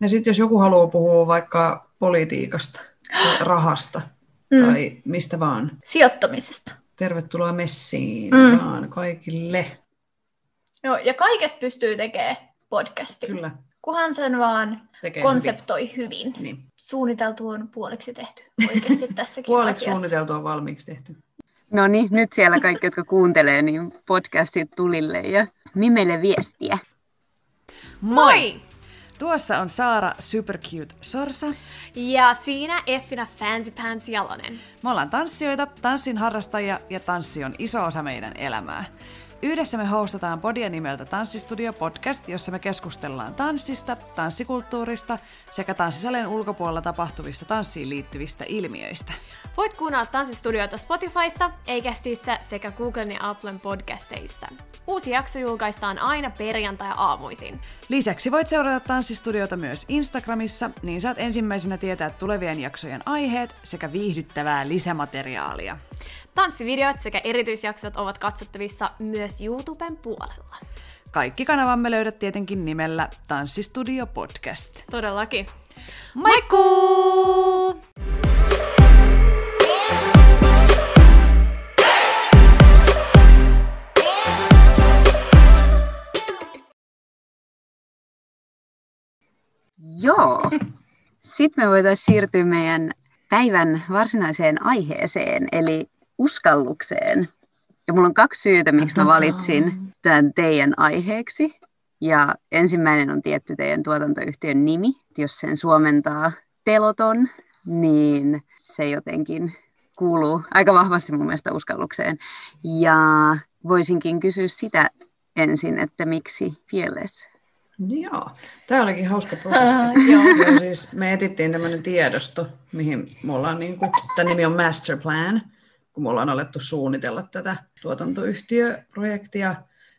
Ja sitten jos joku haluaa puhua vaikka politiikasta, rahasta, mm. tai mistä vaan. Sijoittamisesta. Tervetuloa messiin mm. vaan kaikille. Joo, ja kaikesta pystyy tekemään podcastin. Kyllä. Kunhan sen vaan Tekee konseptoi hyvin. hyvin. Niin. Suunniteltu on puoliksi tehty oikeasti tässäkin Puoliksi asiassa. suunniteltu on valmiiksi tehty. No niin, nyt siellä kaikki, jotka kuuntelee, niin podcastit tulille ja Mimelle viestiä. Moi! Tuossa on Saara Supercute Sorsa. Ja siinä Effina Fancy Pants Jalonen. Me ollaan tanssijoita, tanssin harrastajia ja tanssi on iso osa meidän elämää. Yhdessä me hostataan podia nimeltä Tanssistudio Podcast, jossa me keskustellaan tanssista, tanssikulttuurista sekä tanssisalien ulkopuolella tapahtuvista tanssiin liittyvistä ilmiöistä. Voit kuunnella Tanssistudioita Spotifyssa, Eikästissä sekä Googlen ja Applen podcasteissa. Uusi jakso julkaistaan aina perjantai-aamuisin. Lisäksi voit seurata Tanssistudiota myös Instagramissa, niin saat ensimmäisenä tietää tulevien jaksojen aiheet sekä viihdyttävää lisämateriaalia. Tanssivideot sekä erityisjaksot ovat katsottavissa myös YouTuben puolella. Kaikki kanavamme löydät tietenkin nimellä Tanssistudio Podcast. Todellakin. Moikkuu! Joo. Sitten me voitaisiin siirtyä meidän päivän varsinaiseen aiheeseen, eli uskallukseen. Ja mulla on kaksi syytä, miksi mä valitsin tämän teidän aiheeksi. Ja ensimmäinen on tietty teidän tuotantoyhtiön nimi. Jos sen suomentaa peloton, niin se jotenkin kuuluu aika vahvasti mun mielestä uskallukseen. Ja voisinkin kysyä sitä ensin, että miksi Fearless? Joo, tämä olikin hauska prosessi. Uh, joo. Ja siis me etittiin tämmöinen tiedosto, mihin mulla on, niin kuin, tämä nimi on Master Plan, kun me ollaan alettu suunnitella tätä tuotantoyhtiöprojektia,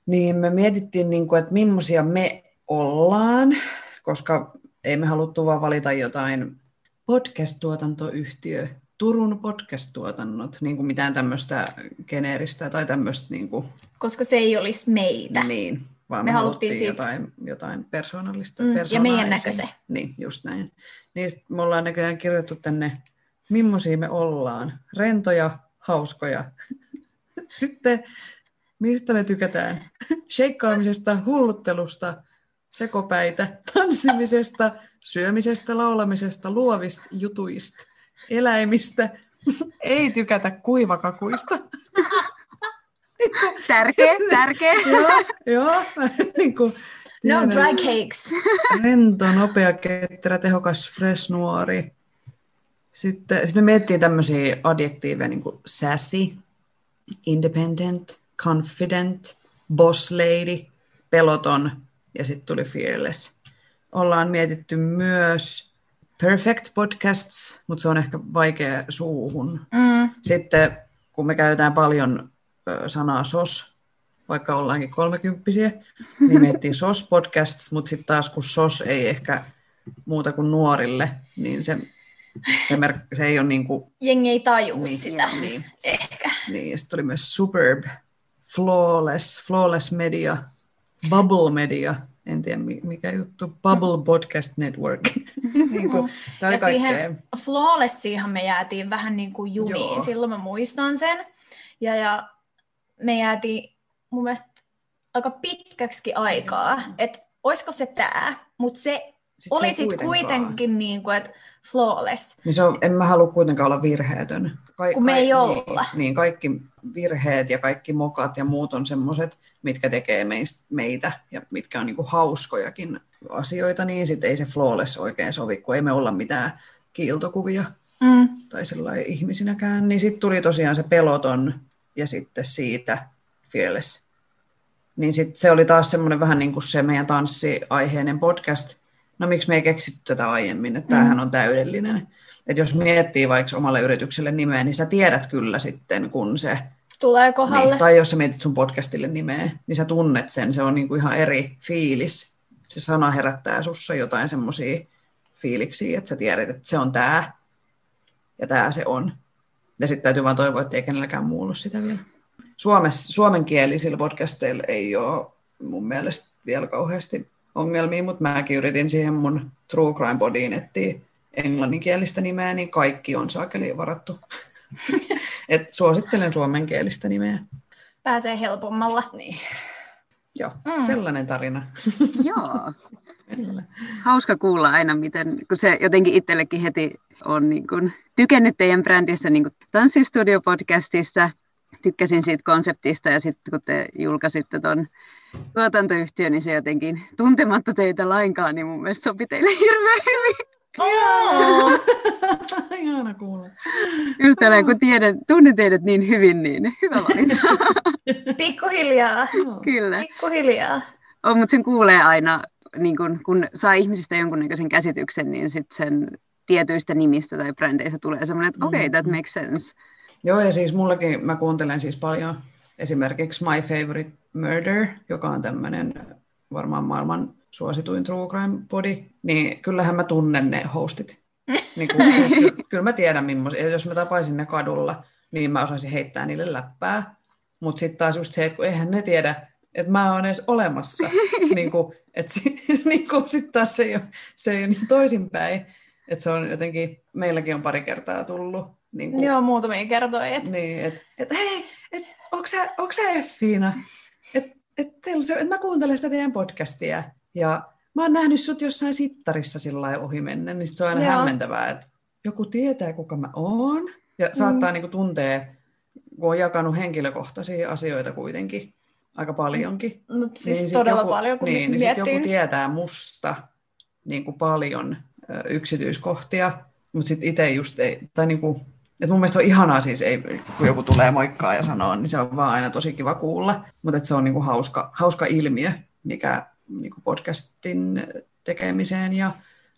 niin me mietittiin, niin kuin, että millaisia me ollaan, koska ei me haluttu vaan valita jotain podcast-tuotantoyhtiö, Turun podcast-tuotannot, niin kuin mitään tämmöistä geneeristä tai tämmöistä... Niin, kuin, Koska se ei olisi meitä. niin vaan Me me, haluttiin haluttiin siitä- jotain, jotain persoonallista. Mm, ja meidän näköisen. Niin, just näin. Niin me ollaan näköjään kirjoittu tänne, millaisia me ollaan. Rentoja, hauskoja. Sitten, mistä me tykätään? Sheikkaamisesta, hulluttelusta, sekopäitä, tanssimisesta, syömisestä, laulamisesta, luovista jutuista, eläimistä. Ei tykätä kuivakakuista. Tärkeä, tärkeä. joo, joo. niin kuin, No dry cakes. Rento, nopea, ketterä, tehokas, fresh, nuori. Sitten, sitten me miettii tämmöisiä adjektiiveja niin kuin sassy, independent, confident, boss lady, peloton ja sitten tuli fearless. Ollaan mietitty myös perfect podcasts, mutta se on ehkä vaikea suuhun. Mm. Sitten kun me käytetään paljon sanaa sos, vaikka ollaankin kolmekymppisiä, niin miettii sos podcasts, mutta sitten taas kun sos ei ehkä muuta kuin nuorille, niin se, se, mer- se ei ole niin kuin, Jengi ei tajua niin, sitä. Niin, Ehkä. niin. Ja sitten oli myös superb, flawless, flawless media, bubble media, en tiedä mi- mikä juttu, Bubble Podcast Network. niin kuin, Ja siihen kaikkea. Flawlessiinhan me jäätiin vähän niin kuin jumiin, Joo. silloin mä muistan sen. Ja, ja me jäätiin mun mielestä aika pitkäksi aikaa, että olisiko se tämä, mutta se Sit oli se ei sitten kuitenkaan. kuitenkin niin kuin, että flawless. Niin se on, en mä halua kuitenkaan olla virheetön. Ka- Kun me ei niin, olla. Niin, kaikki virheet ja kaikki mokat ja muut on semmoiset, mitkä tekee meistä, meitä ja mitkä on niinku hauskojakin asioita, niin sitten ei se flawless oikein sovi, kun ei me olla mitään kiiltokuvia Mm. tai sellainen ihmisinäkään. Niin sitten tuli tosiaan se peloton ja sitten siitä fearless. Niin sitten se oli taas semmoinen vähän niin kuin se meidän tanssiaiheinen podcast. No miksi me ei keksitty tätä aiemmin, että tämähän on täydellinen. Että jos miettii vaikka omalle yritykselle nimeä, niin sä tiedät kyllä sitten, kun se, Tulee kohdalle. niin, tai jos sä mietit sun podcastille nimeä, niin sä tunnet sen, se on niin kuin ihan eri fiilis. Se sana herättää sussa jotain semmoisia fiiliksiä, että sä tiedät, että se on tämä ja tämä se on. Ja sitten täytyy vaan toivoa, että ei kenelläkään muulla sitä vielä. Suomessa, suomenkielisillä podcasteilla ei ole mun mielestä vielä kauheasti ongelmia, mutta mäkin yritin siihen mun True Crime Bodyin etsiä englanninkielistä nimeä, niin kaikki on saakeli varattu. Et suosittelen suomenkielistä nimeä. Pääsee helpommalla. Niin. Joo, Mm. sellainen tarina. Joo. Hauska kuulla aina, miten, kun se jotenkin itsellekin heti on niin kuin, tykännyt teidän brändissä niin Tanssistudio-podcastista, tykkäsin siitä konseptista ja sitten kun te julkaisitte ton tuotantoyhtiön, niin se jotenkin tuntematta teitä lainkaan, niin mun mielestä sopi teille hirveän hyvin. Oh. Ihana kuulla. Just tällä, kun tiedän, tunnen teidät niin hyvin, niin hyvä valinta. Pikkuhiljaa. Kyllä. Pikkuhiljaa. On, mutta sen kuulee aina, niin kun, kun saa ihmisistä jonkunnäköisen käsityksen, niin sitten sen tietyistä nimistä tai brändeistä tulee semmoinen, että okei, okay, that makes sense. Joo, ja siis mullakin, mä kuuntelen siis paljon esimerkiksi My Favorite Murder, joka on tämmöinen varmaan maailman suosituin true crime body, niin kyllähän mä tunnen ne hostit. Niin kuin, siis ky- kyllä mä tiedän, millaisia. Ja jos mä tapaisin ne kadulla, niin mä osaisin heittää niille läppää. Mutta sitten taas just se, että kun eihän ne tiedä, että mä oon edes olemassa. niin kuin, että si- niin kuin sitten taas se ei ole, se ei ole niin toisinpäin. Että se on jotenkin, meilläkin on pari kertaa tullut. Niin kuin, Joo, muutamia kertoi, että niin, että et, hei, et, onko sä, onko sä Effiina? Että et, teillä se- et mä kuuntelen sitä teidän podcastia ja mä oon nähnyt sut jossain sittarissa sillä ohi mennen, niin se on aina Joo. hämmentävää, että joku tietää, kuka mä oon ja saattaa Mm. niinku tuntea, kun on jakanut henkilökohtaisia asioita kuitenkin aika paljonkin. no, siis sit todella joku, paljon, kun niin, niin joku tietää musta niin kuin paljon ö, yksityiskohtia, mutta sitten itse just ei, tai niin kuin, että mun mielestä on ihanaa siis, ei, kun joku tulee moikkaa ja sanoo, niin se on vaan aina tosi kiva kuulla, mutta se on niin kuin hauska, hauska ilmiö, mikä niin kuin podcastin tekemiseen ja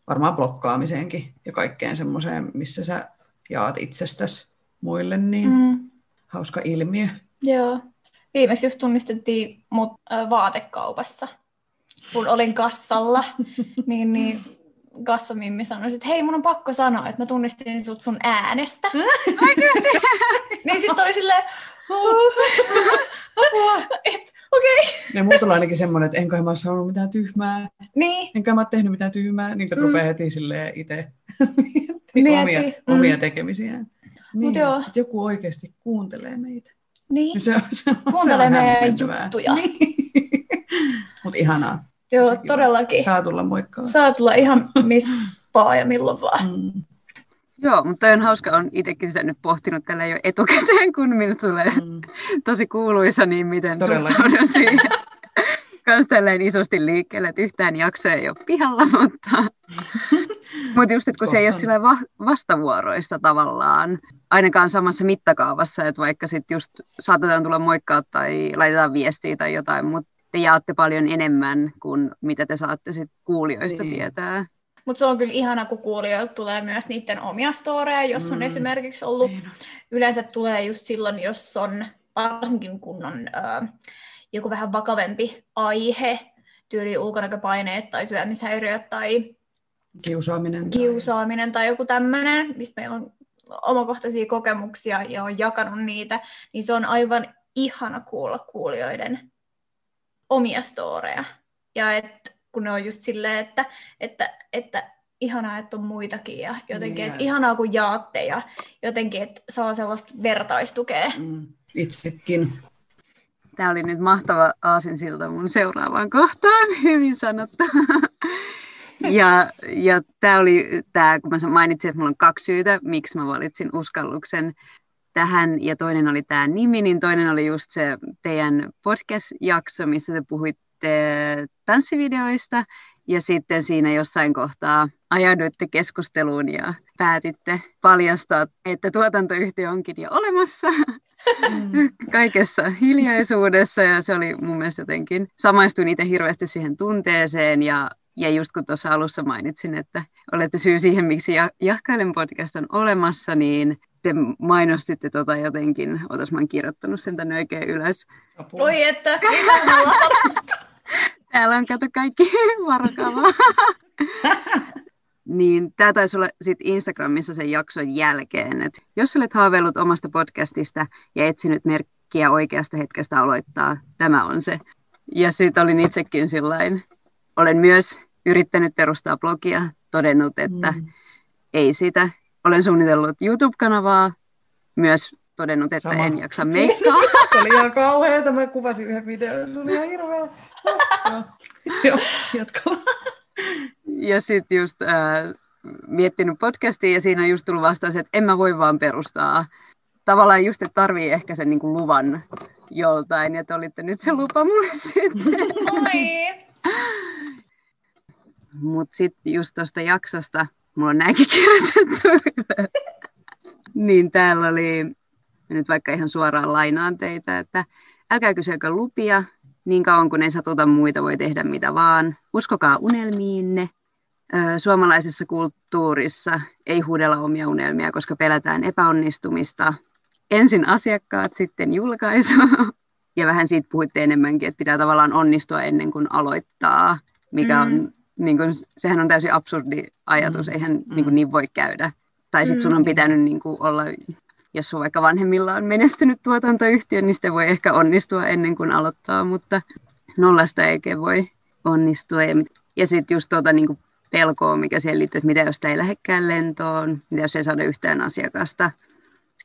varmaan blokkaamiseenkin ja kaikkeen semmoiseen, missä sä jaat itsestäsi muille, niin mm. Hauska ilmiö. joo. Viimeksi just tunnistettiin mut ö, vaatekaupassa, kun olin kassalla, niin, niin Gassamimmi sanoi, että hei, mun on pakko sanoa, että mä tunnistin sut sun äänestä. niin sitten oli silleen, okei. Okay. Ja mulla tulee ainakin semmoinen, että enkä mä sanonut mitään tyhmää, Niin, enkä mä tehnyt mitään tyhmää, niin kuin Mm. rupeaa heti silleen itse omia, mm. omia tekemisiään. Niin, joo. että joku oikeasti kuuntelee meitä. niin. Ja se on, se on, Kuuntelee se on meidän juttuja. Niin. Mutta ihanaa. Joo, kiva. todellakin. Saa tulla moikkaa. Saa tulla ihan missä vaan ja milloin vaan. Mm. Joo, mutta on hauska, on itsekin sitä nyt pohtinut tällä jo etukäteen, kun minusta tulee Mm. tosi kuuluisa, niin miten Todellakin. suhtaudun siihen. Kans tälleen isosti liikkeelle, että yhtään jaksoa ei ole pihalla, mutta, mutta just, että kun se ei ole sillä va- vastavuoroista tavallaan, ainakaan samassa mittakaavassa, että vaikka sitten just saatetaan tulla moikkaa tai laitetaan viestiä tai jotain, mutta te jaatte paljon enemmän kuin mitä te saatte sit kuulijoista Niin. tietää. Mutta se on kyllä ihana, kun kuulijoilta tulee myös niiden omia storeja, jos on Mm. esimerkiksi ollut. Niin. Yleensä tulee just silloin, jos on, varsinkin kun on ö, joku vähän vakavempi aihe, tyyli ulkonäköpaineet tai syömishäiriöt tai Kiusaaminen. tai- kiusaaminen tai joku tämmöinen, mistä meillä on omakohtaisia kokemuksia ja on jakanut niitä, niin se on aivan ihana kuulla kuulijoiden omia storeja. Ja et, kun ne on just silleen, että, että, että ihanaa, että on muitakin ja jotenkin, Niin. että ihanaa kun jaatte ja jotenkin, että saa sellaista vertaistukea. Mm. Itsekin. Tämä oli nyt mahtava aasinsilta mun seuraavaan kohtaan, hyvin sanottu. Ja, ja tämä oli tämä, kun mä mainitsin, että mulla on kaksi syytä, miksi mä valitsin uskalluksen tähän, ja toinen oli tämä nimi, niin toinen oli just se teidän podcast-jakso, missä te puhuitte tanssivideoista, ja sitten siinä jossain kohtaa ajauduitte keskusteluun ja päätitte paljastaa, että tuotantoyhtiö onkin jo olemassa Mm. kaikessa hiljaisuudessa. Ja se oli mun mielestä jotenkin, samaistuin itse hirveästi siihen tunteeseen. Ja, ja just kun tuossa alussa mainitsin, että olette syy siihen, miksi Ja- Jahkailen podcast on olemassa, niin te mainostitte tota jotenkin, otas mä oon kirjoittanut sen tänne oikein ylös. Apua. Oi, että? Täällä on kato kaikki varakavaa. niin tämä taisi olla sit Instagramissa sen jakson jälkeen, että jos olet haaveillut omasta podcastista ja etsinyt merkkiä oikeasta hetkestä aloittaa, tämä on se. Ja sitten olin itsekin sillain, olen myös yrittänyt perustaa blogia, todennut, että Mm. ei sitä. Olen suunnitellut YouTube-kanavaa, myös todennut, että Sama. en jaksa meikkaa. Se oli ihan kauheeta. Mä kuvasin yhden videon. Se oli ihan hirveä. Joo. Vaan. Ja sitten just äh, miettinyt podcastia ja siinä on just tullut vastaus, että en mä voi vaan perustaa. Tavallaan just, että tarvii ehkä sen niin kuin luvan joltain, ja te olitte nyt se lupa mulle sitten. Mutta sitten just tuosta jaksosta, mulla on näinkin kirjoitettu ylös. niin täällä oli, nyt vaikka ihan suoraan lainaan teitä, että älkää kyselkö lupia, niin kauan kun ei satuta muita, voi tehdä mitä vaan. Uskokaa unelmiinne. Suomalaisessa kulttuurissa ei huudella omia unelmia, koska pelätään epäonnistumista. Ensin asiakkaat, sitten julkaisu. Ja vähän siitä puhuitte enemmänkin, että pitää tavallaan onnistua ennen kuin aloittaa, mikä on, Mm. Niin kuin, sehän on täysin absurdi ajatus, Mm. eihän Mm. niin, kuin, niin voi käydä. Tai sitten sun on Mm. pitänyt niin kuin, olla, jos sun vaikka vanhemmilla on menestynyt tuotantoyhtiö, niin sitten voi ehkä onnistua ennen kuin aloittaa, mutta nollasta eikä voi onnistua. Ja, ja sitten just tuota niin kuin pelkoa, mikä siihen liittyy, että mitä jos ei lähdekään lentoon, mitä jos ei saada yhtään asiakasta.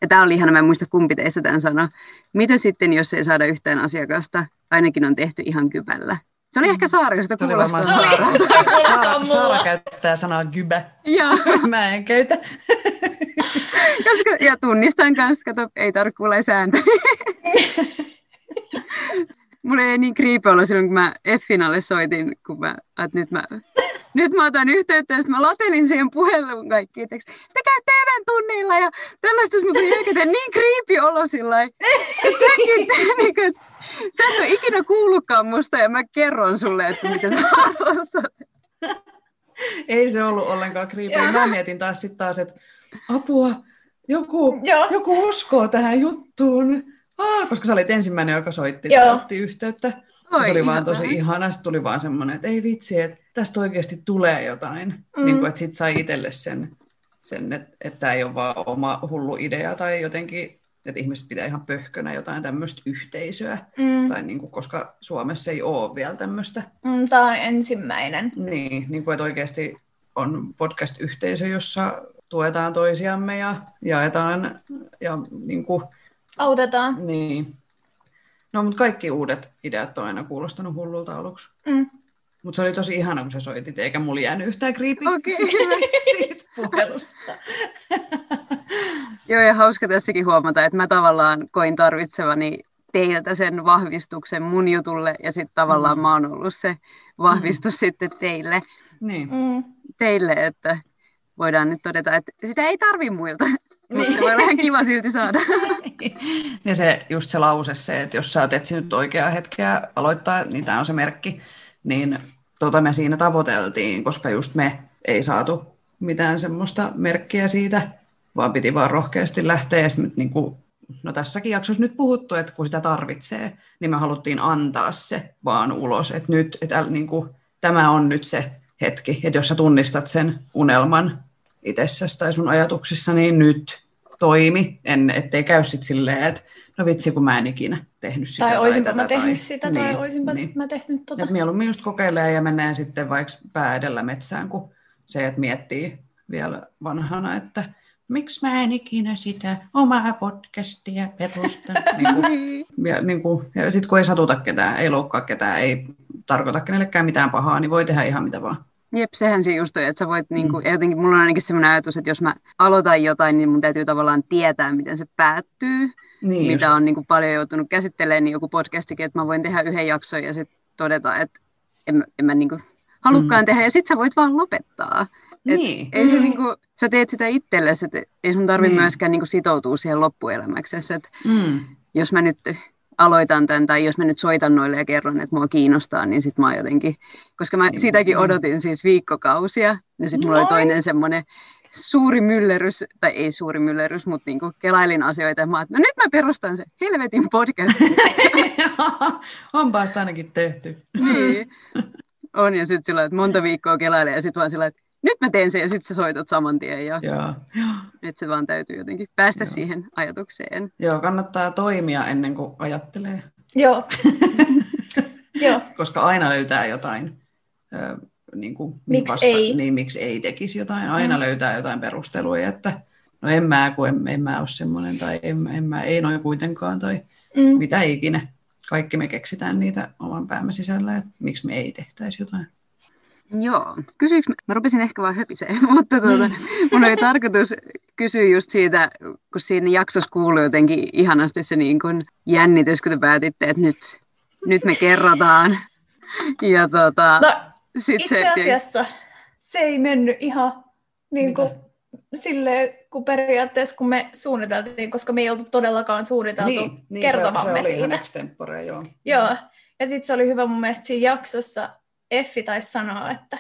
Ja tämä oli ihana, mä en muista kumpi teistä tämän sanoi. Mitä sitten, jos ei saada yhtään asiakasta? Ainakin on tehty ihan kypällä. Se oli ehkä Saara, kun sitä Se oli varmaan kuulostaa. Se oli- Saara. kuulostaa Saara, mulle. Saara käyttää sanaa gybä. Joo, Mä en käytä. koska, ja tunnistan kanssa, kato, ei tarvitse kuulla sääntä. Mulla ei niin kriipi olla silloin, kun mä F-finalle soitin, kun mä, että nyt mä, nyt mä otan yhteyttä, sitten mä latelin siihen puheluun kaikki, että te käytte tunnilla ja tällaista, mutta jälkeen niin kriipi olo sillä lailla, että säkin, niin että sä et ole ikinä kuullutkaan musta ja mä kerron sulle, että mitä sä arvostat. Ei se ollut ollenkaan kriipi. Mä mietin taas sitten taas, että apua, joku, Joo. joku uskoo tähän juttuun. Aa, koska sä olit ensimmäinen, joka soitti ja otti yhteyttä. Oi, se oli vaan ihanaa. tosi ihana. Sitten tuli vaan semmoinen, että ei vitsi, että tästä oikeasti tulee jotain. Mm. Niin kuin, että sit sai itselle sen, sen että, että ei ole vaan oma hullu idea tai jotenkin, että ihmiset pitää ihan pöhkönä jotain tämmöistä yhteisöä. Mm. Tai niin kuin, koska Suomessa ei ole vielä tämmöistä. Mm, Tämä on ensimmäinen. Niin, niin kuin, että oikeasti on podcast-yhteisö, jossa tuetaan toisiamme ja jaetaan ja niin kuin, Autetaan. niin. No, mutta kaikki uudet ideat on aina kuulostanut hullulta aluksi. Mm. Mutta se oli tosi ihana, kun sä soitit, eikä mulla jäänyt yhtään creepy Okei. siitä puhelusta. Joo, ja hauska tässäkin huomata, että mä tavallaan koin tarvitsevani teiltä sen vahvistuksen mun jutulle, ja sitten tavallaan Mm. mä oon ollut se vahvistus sitten teille, Niin. Mm. teille, että voidaan nyt todeta, että sitä ei tarvi muilta, mutta se voi olla ihan kiva silti saada. Ja se, just se lause se, että jos sä oot etsinyt oikeaa hetkeä aloittaa, niin tämä on se merkki, niin tota me siinä tavoiteltiin, koska just me ei saatu mitään semmoista merkkiä siitä, vaan piti vaan rohkeasti lähteä. Ja sit, niin kuin, no tässäkin jaksossa nyt puhuttu, että kun sitä tarvitsee, niin me haluttiin antaa se vaan ulos. Että nyt, että äl, niin kuin, tämä on nyt se hetki, että jos sä tunnistat sen unelman itsessäsi tai sun ajatuksissa, niin nyt toimi, en, ettei käy sit silleen, että no vitsi, kun mä en ikinä tehnyt sitä. Tai olisinpa tätä, mä tehnyt sitä, tai niin, olisinpa niin. mä tehnyt tota. Et mieluummin just kokeilee ja menee sitten vaikka pää edellä metsään, kun se, että miettii vielä vanhana, että miksi mä en ikinä sitä omaa podcastia perusta. niin kuin, ja, niin kuin, ja sitten kun ei satuta ketään, ei loukkaa ketään, ei tarkoita kenellekään mitään pahaa, niin voi tehdä ihan mitä vaan. Jep, sehän se just on, että sä voit, niinku, ja jotenkin mulla on ainakin sellainen ajatus, että jos mä aloitan jotain, niin mun täytyy tavallaan tietää, miten se päättyy, Niin mitä just. on niinku paljon joutunut käsittelemään, niin joku podcastikin, että mä voin tehdä yhden jakson ja sitten todeta, että en, en mä niinku halukkaan Mm. tehdä, ja sitten sä voit vaan lopettaa. Et Niin. Ei se Mm. niinku, sä teet sitä itsellesi, että ei sun tarvi Niin. myöskään niinku sitoutua siihen loppuelämäksi. Et Mm. jos mä nyt aloitan tämän, tai jos mä nyt soitan noille ja kerron, että mua kiinnostaa, niin sit mä oon jotenkin, koska mä sitäkin odotin siis viikkokausia, ja sitten mulla oli toinen semmoinen suuri myllerys, tai ei suuri myllerys, mutta niinku kelailin asioita, ja mä no nyt mä perustan se helvetin podcast. Onpa sitä ainakin tehty. niin. On, ja sitten sillä että monta viikkoa kelailee, ja sitten vaan sillä että nyt mä teen sen, ja sitten sä soitat saman tien, ja Joo. että se vaan täytyy jotenkin päästä Joo. siihen ajatukseen. Joo, kannattaa toimia ennen kuin ajattelee, Joo. Joo. koska aina löytää jotain, ö, niin kuin, Miksi ei? Niin, miksi ei tekisi jotain. Aina Mm. löytää jotain perusteluja, että no en mä, kun en, en mä ole semmoinen, tai en, en mä, ei noin kuitenkaan, tai Mm. mitä ikinä. Kaikki me keksitään niitä oman päämme sisällä, että miksi me ei tehtäisi jotain. Joo. Kysyykö, mä- rupesin ehkä vaan höpiseen, mutta tuota, mun oli tarkoitus kysyä just siitä, kun siinä jaksossa kuului jotenkin ihanasti se niin kuin jännitys, kun te päätitte, että nyt, nyt me kerrotaan. Ja tota, No, sit itse asiassa se ei mennyt ihan niin kuin, silleen, kun periaatteessa kun me suunniteltiin, koska me ei oltu todellakaan suunniteltu niin, kertovamme se, se oli siitä. extempore, joo. Joo, ja sitten se oli hyvä mun mielestä siinä jaksossa, Effi taisi sanoa, että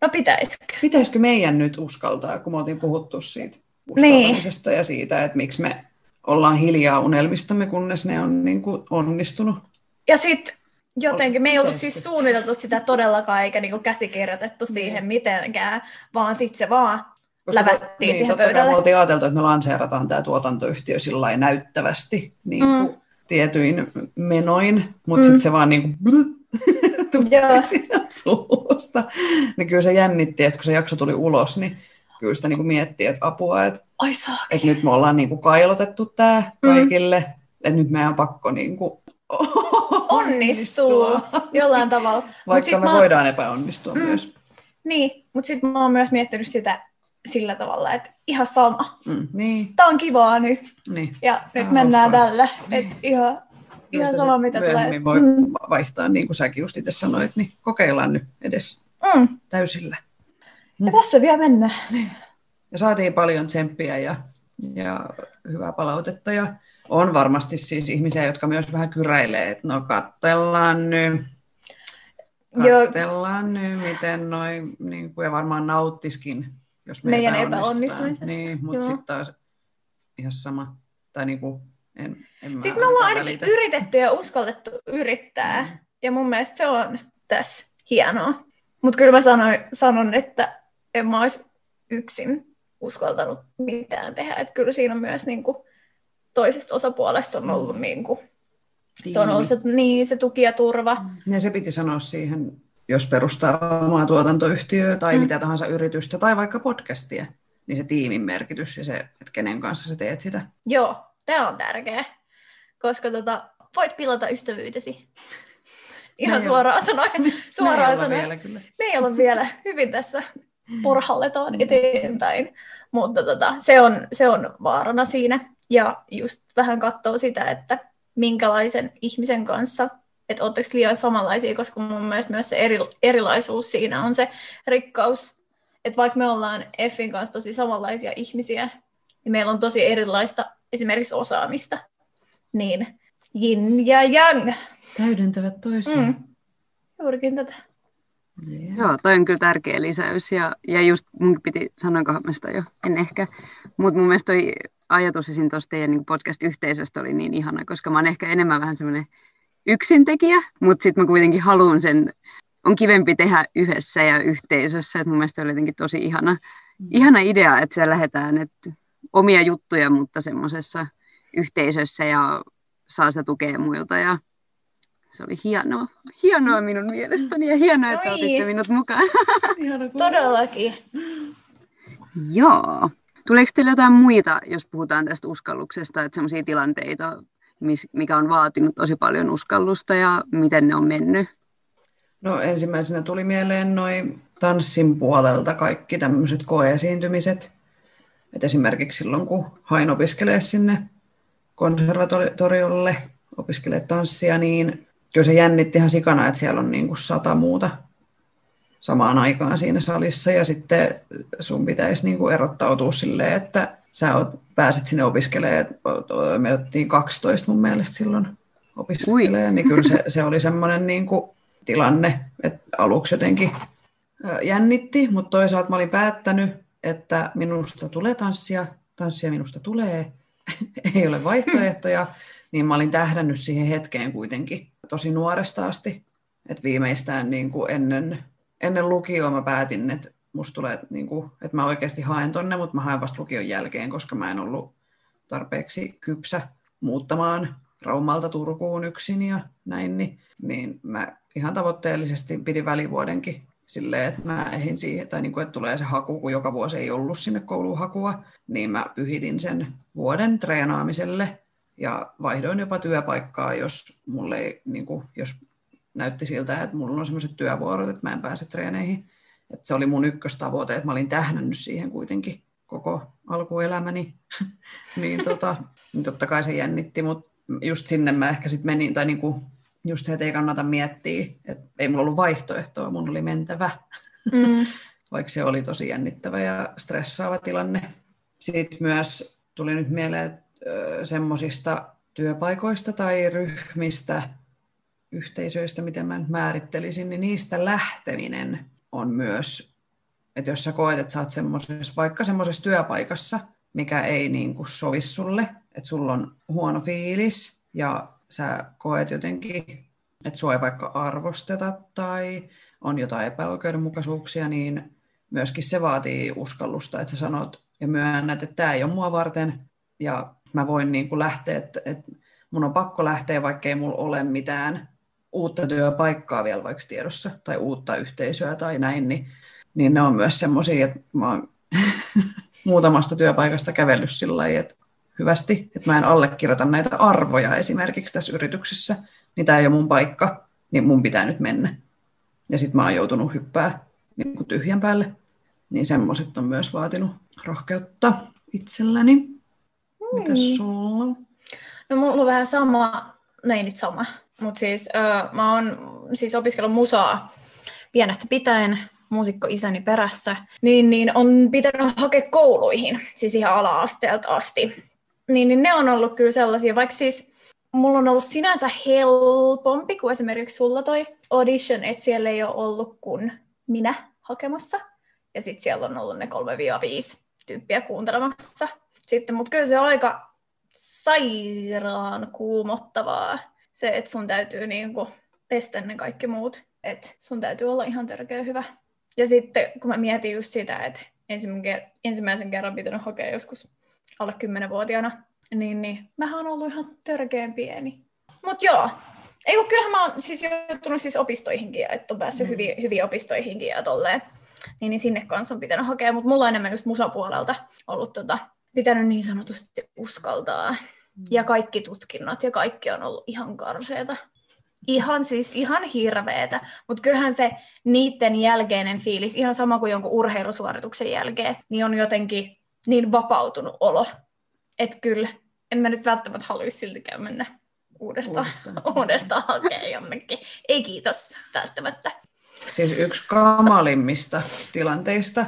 no pitäisikö? Pitäisikö meidän nyt uskaltaa, kun me oltiin puhuttu siitä Niin. uskaltamisesta ja siitä, että miksi me ollaan hiljaa unelmistamme, kunnes ne on niin kuin onnistunut. Ja sitten jotenkin, me ei oltu siis suunniteltu sitä todellakaan, eikä niinku käsikirjoitettu siihen mitenkään, vaan sitten se vaan lävättiin niin, siihen totta kai pöydälle. me oltiin ajateltu, että me lanseerataan tämä tuotantoyhtiö sillä näyttävästi niin kuin Mm. tietyin menoin, mutta Mm. sitten se vaan niin kuin Joo. suusta. Niin kyllä se jännitti, että kun se jakso tuli ulos, niin kyllä sitä niin kuin miettii, että apua, että, Ai että nyt me ollaan niin kuin kailotettu tämä Mm. kaikille, että nyt meidän on pakko niin kuin Onnistuu jollain tavalla. Vaikka me mä- voidaan epäonnistua Mm. myös. Niin, mutta sitten mä oon myös miettinyt sitä sillä tavalla, että ihan sama. Mm. Niin, Tää on kivaa nyt, niin. ja nyt mennään hauskaa. tällä. Että ihan, ihan sama, mitä tulee. voi Mm. vaihtaa, niin kuin säkin just itse sanoit, niin kokeillaan nyt edes Mm. täysillä. Ja tässä vielä mennään. Ja saatiin paljon tsemppiä ja, ja hyvää palautetta. Ja on varmasti siis ihmisiä, jotka myös vähän kyräilee, että no katsellaan nyt, Joo. katsellaan nyt, miten noin, niin kuin, ja varmaan nauttiskin, jos me Meidän epäonnistumisesta, Niin, mutta sitten taas ihan sama. Tai niin kuin, En, en mä Sitten me ollaan ainakin välitä. yritetty ja uskallettu yrittää. Mm. Ja mun mielestä se on tässä hienoa. Mutta kyllä mä sanoin, sanon, että en mä olisi yksin uskaltanut mitään tehdä. Että kyllä siinä on myös niin kuin, toisesta osapuolesta on ollut, niin kuin, se on ollut se, niin, se tuki ja turva. Ja se piti sanoa siihen, jos perustaa omaa tuotantoyhtiöä tai Mm. mm. mitä tahansa yritystä tai vaikka podcastia, niin se tiimin merkitys ja se, että kenen kanssa sä teet sitä. Joo, tämä on tärkeä, koska tota, voit pilata ystävyytesi. Ihan Me suoraan sanoen. Me Suoraan ei olla sanoen. vielä kyllä. me ei olla vielä hyvin tässä porhalletaan eteenpäin, mutta tota, se, on, se on vaarana siinä. Ja just vähän katsoo sitä, että minkälaisen ihmisen kanssa, että oletteko liian samanlaisia, koska mun mielestä myös se eri, erilaisuus siinä on se rikkaus. Että vaikka me ollaan Effin kanssa tosi samanlaisia ihmisiä, niin meillä on tosi erilaista esimerkiksi osaamista. Niin yin ja yang. Täydentävät toisiaan. Mm. Juurikin tätä. Yeah. Joo, toi on kyllä tärkeä lisäys ja, ja just mun piti, sanoinkohan mä sitä jo, en ehkä, mutta mun mielestä toi ajatus esim. tuosta teidän niin podcast-yhteisöstä oli niin ihana, koska mä oon ehkä enemmän vähän semmoinen yksintekijä, mutta sitten mä kuitenkin haluan sen, on kivempi tehdä yhdessä ja yhteisössä, että mun mielestä oli jotenkin tosi ihana, ihana idea, että siellä lähdetään että omia juttuja, mutta semmoisessa yhteisössä ja saa sitä tukea muilta ja se oli hienoa. Hienoa minun mielestäni ja hienoa, että Oi. otitte minut mukaan. Todellakin. Joo. Tuleeko teille jotain muita, jos puhutaan tästä uskalluksesta, että sellaisia tilanteita, mikä on vaatinut tosi paljon uskallusta ja miten ne on mennyt? No ensimmäisenä tuli mieleen noin tanssin puolelta kaikki tämmöiset koeesiintymiset. Et esimerkiksi silloin, kun hain opiskelee sinne konservatoriolle opiskelee tanssia, niin kyllä se jännitti ihan sikana, että siellä on niin kuin sata muuta samaan aikaan siinä salissa ja sitten sun pitäisi niin kuin erottautua silleen, että sä oot, pääset sinne opiskelemaan. Me otettiin 12 mun mielestä silloin opiskelemaan, niin kyllä se, se oli semmoinen niin kuin tilanne, että aluksi jotenkin jännitti, mutta toisaalta mä olin päättänyt, että minusta tulee tanssia, tanssia minusta tulee, ei ole vaihtoehtoja, niin mä olin tähdännyt siihen hetkeen kuitenkin tosi nuoresta asti, että viimeistään niin kuin ennen, ennen lukioa mä päätin, että musta tulee, niin kuin, että mä oikeasti haen tonne, mutta mä haen vasta lukion jälkeen, koska mä en ollut tarpeeksi kypsä muuttamaan Raumalta Turkuun yksin ja näin, niin, niin mä ihan tavoitteellisesti pidin välivuodenkin silleen, että mä ehdin siihen, tai niin kuin, että tulee se haku, kun joka vuosi ei ollut sinne kouluun hakua, niin mä pyhitin sen vuoden treenaamiselle ja vaihdoin jopa työpaikkaa, jos mulle ei, niin kuin, jos näytti siltä, että mulla on sellaiset työvuorot, että mä en pääse treeneihin. Että se oli mun ykköstavoite, että mä olin tähdännyt siihen kuitenkin koko alkuelämäni. niin, tota, niin totta kai se jännitti, mutta just sinne mä ehkä sitten menin, tai niinku, just se, että ei kannata miettiä, että ei mulla ollut vaihtoehtoa, mun oli mentävä, Mm. vaikka se oli tosi jännittävä ja stressaava tilanne. Sitten myös tuli nyt mieleen semmoisista työpaikoista tai ryhmistä, yhteisöistä, miten mä nyt määrittelisin, niin niistä lähteminen on myös, että jos sä koet, että sä oot semmoisessa, vaikka semmoisessa työpaikassa, mikä ei niin kuin sovi sulle, että sulla on huono fiilis ja sä koet jotenkin, että sua ei vaikka arvosteta tai on jotain epäoikeudenmukaisuuksia, niin myöskin se vaatii uskallusta, että sä sanot ja myönnät, että tämä ei ole mua varten ja mä voin niin kuin lähteä, että, että mun on pakko lähteä, vaikka ei mulla ole mitään uutta työpaikkaa vielä vaikka tiedossa tai uutta yhteisöä tai näin, niin, niin ne on myös semmoisia, että mä oon muutamasta työpaikasta kävellyt sillä lailla, että hyvästi, että mä en allekirjoita näitä arvoja esimerkiksi tässä yrityksessä, niin tämä ei ole mun paikka, niin mun pitää nyt mennä. Ja sitten mä oon joutunut hyppää niin kuin tyhjän päälle, niin semmoiset on myös vaatinut rohkeutta itselläni. Mitäs sulla on? No mulla on vähän sama, no ei nyt sama, mutta siis äh, mä oon siis opiskellut musaa pienestä pitäen muusikko isäni perässä, niin, niin on pitänyt hakea kouluihin, siis ihan ala-asteelta asti. Niin, niin ne on ollut kyllä sellaisia, vaikka siis mulla on ollut sinänsä helpompi kuin esimerkiksi sulla toi audition, että siellä ei ole ollut kuin minä hakemassa. Ja sitten siellä on ollut ne 3-5 tyyppiä kuuntelemassa. Sitten, mutta kyllä se on aika sairaan kuumottavaa se, että sun täytyy niinku pestä ne kaikki muut. Että sun täytyy olla ihan törkeä hyvä. Ja sitten kun mä mietin just sitä, että ensimmäisen kerran pitänyt hakea joskus alle 10-vuotiaana, niin, niin mähän on ollut ihan törkeän pieni. Mut joo, ei kun kyllähän mä oon siis joutunut siis opistoihinkin, että on päässyt mm. hyviä, hyviä opistoihinkin ja tolleen. Niin, niin sinne kanssa on pitänyt hakea, mutta mulla on enemmän just musapuolelta ollut tota, pitänyt niin sanotusti uskaltaa. Mm. Ja kaikki tutkinnot ja kaikki on ollut ihan karseeta. Ihan siis ihan hirveetä, mutta kyllähän se niiden jälkeinen fiilis, ihan sama kuin jonkun urheilusuorituksen jälkeen, niin on jotenkin niin vapautunut olo, että kyllä en mä nyt välttämättä haluaisi siltikään mennä uudestaan, uudestaan. uudestaan hakea jonnekin. Ei kiitos välttämättä. Siis yksi kamalimmista tilanteista,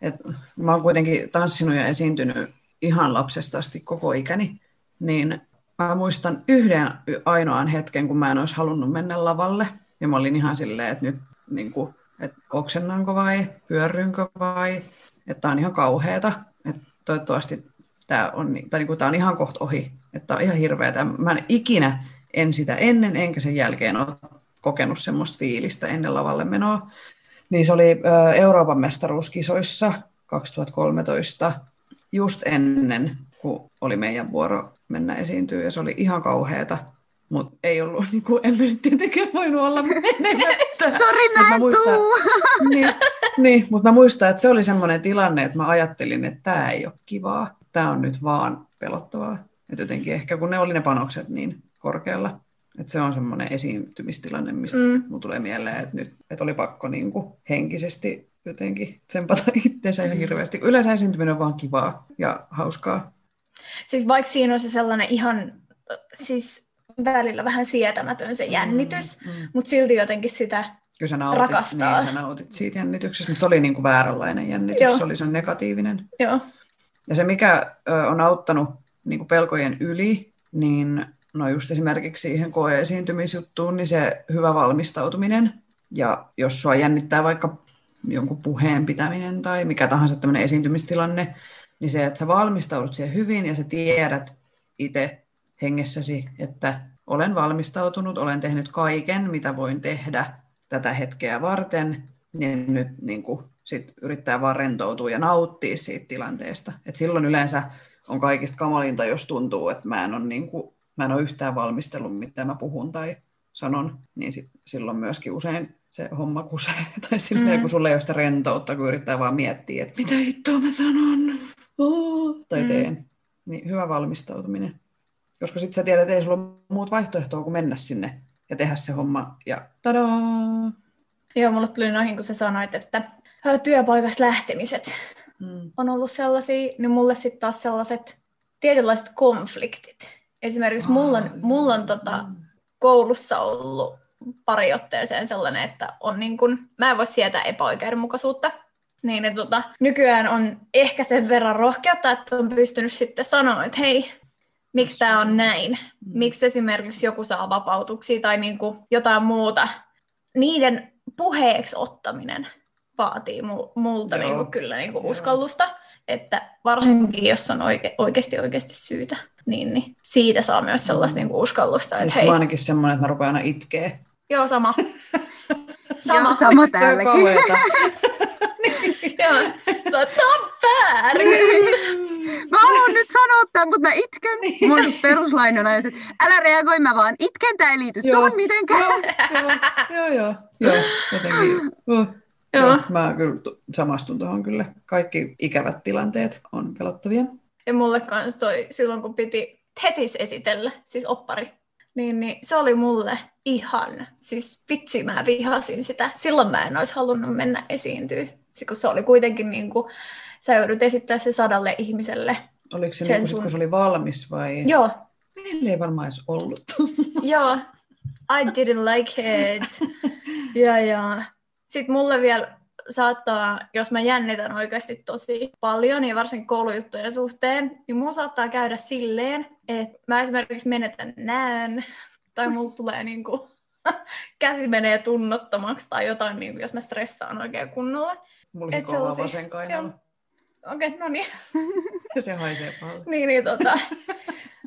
että mä oon kuitenkin tanssinut ja esiintynyt ihan lapsesta asti koko ikäni, niin mä muistan yhden ainoan hetken, kun mä en olisi halunnut mennä lavalle. Ja mä olin ihan silleen, että nyt niin kuin, että oksennanko vai, pyörrynkö vai, että on ihan kauheata. Että toivottavasti tämä on, tai niin kuin, tämä on ihan kohta ohi, että tämä on ihan hirveätä. Mä en ikinä en sitä ennen enkä sen jälkeen ole kokenut semmoista fiilistä ennen lavalle menoa. Niin se oli Euroopan mestaruuskisoissa 2013 just ennen, kun oli meidän vuoro mennä esiintyä, ja se oli ihan kauheata. Mutta ei ollut, niin kuin, en nyt tietenkään voinut olla menemättä. Sori, mä, mä muistan, niin, niin, mutta mä muistan, että se oli semmoinen tilanne, että mä ajattelin, että tämä ei ole kivaa. Tämä on nyt vaan pelottavaa. Että jotenkin ehkä kun ne oli ne panokset niin korkealla, että se on semmoinen esiintymistilanne, mistä mm. mun tulee mieleen, että nyt että oli pakko niin kuin henkisesti jotenkin tsempata itseensä ihan hirveästi. Yleensä esiintyminen on vaan kivaa ja hauskaa. Siis vaikka siinä on se sellainen ihan, siis välillä vähän sietämätön se jännitys, mm, mm. mutta silti jotenkin sitä Kyllä sä nautit, rakastaa. Niin, sä nautit siitä jännityksestä, mutta se oli niin kuin vääränlainen jännitys, Joo. se oli se negatiivinen. Joo. Ja se, mikä ö, on auttanut niin kuin pelkojen yli, niin no just esimerkiksi siihen koe-esiintymisjuttuun, niin se hyvä valmistautuminen. Ja jos sua jännittää vaikka jonkun puheen pitäminen tai mikä tahansa tämmöinen esiintymistilanne, niin se, että sä valmistaudut siihen hyvin ja sä tiedät itse hengessäsi, että olen valmistautunut, olen tehnyt kaiken, mitä voin tehdä tätä hetkeä varten, niin nyt niin kuin, sit yrittää vaan rentoutua ja nauttia siitä tilanteesta. Et silloin yleensä on kaikista kamalinta, jos tuntuu, että mä en ole, niin kuin, mä en ole yhtään valmistellut, mitä mä puhun tai sanon, niin sit, silloin myöskin usein se homma kusee. Tai silleen, mm. kun sulle ei ole sitä rentoutta, kun yrittää vaan miettiä, että mitä hittoa mä sanon oh, tai mm. teen. Niin hyvä valmistautuminen. Koska sitten sä tiedät, että ei sulla ole muut vaihtoehtoa kuin mennä sinne ja tehdä se homma ja tadaa! Joo, mulle tuli noihin, kun sä sanoit, että työpaikasta lähtemiset mm. on ollut sellaisia, niin mulle sitten taas sellaiset tietynlaiset konfliktit. Esimerkiksi oh, mulla on, mulla on tota, koulussa ollut pari otteeseen sellainen, että on niin kun, mä en voi sietää epäoikeudenmukaisuutta. Niin että tota, nykyään on ehkä sen verran rohkeutta, että on pystynyt sitten sanoa, että hei, miksi tämä on näin? Mm. Miksi esimerkiksi joku saa vapautuksia tai niin kuin jotain muuta? Niiden puheeksi ottaminen vaatii multa niin kuin kyllä niin kuin uskallusta. Että varsinkin, jos on oike- oikeasti oikeasti syytä, niin, niin siitä saa myös sellaista mm. niin kuin uskallusta. Että hei. Mä ainakin semmoinen, että mä rupean aina itkeä. Joo, sama. sama. Joo, sama täälläkin. Joo, se on väärin. Mä haluan nyt sanoa tämän, mutta mä itken. Mun peruslainen on, että älä reagoi, mä vaan itken, tää ei liity joo, suhun mitenkään. Joo, joo, joo, joo, jotenkin. Oh. Joo. joo. Mä kyllä samastun tuohon kyllä. Kaikki ikävät tilanteet on pelottavia. Ja mulle kanssa toi silloin, kun piti tesis esitellä, siis oppari, niin, niin se oli mulle ihan, siis vitsi mä vihasin sitä. Silloin mä en olisi halunnut mennä esiintyä, kun se oli kuitenkin niin kuin, sä joudut esittää se sadalle ihmiselle. Oliko se niin, sun... kun se oli valmis vai? Joo. Meillä ei varmaan edes ollut. Joo. I didn't like it. ja, ja. Sitten mulle vielä saattaa, jos mä jännitän oikeasti tosi paljon, ja varsinkin koulujuttujen suhteen, niin mulla saattaa käydä silleen, että mä esimerkiksi menetän näön, tai mulla tulee niinku, käsi menee tunnottomaksi, tai jotain, niinku, jos mä stressaan oikein kunnolla. Mulla on vasen Okei, okay, no niin. se haisee paljon. niin, niin tota.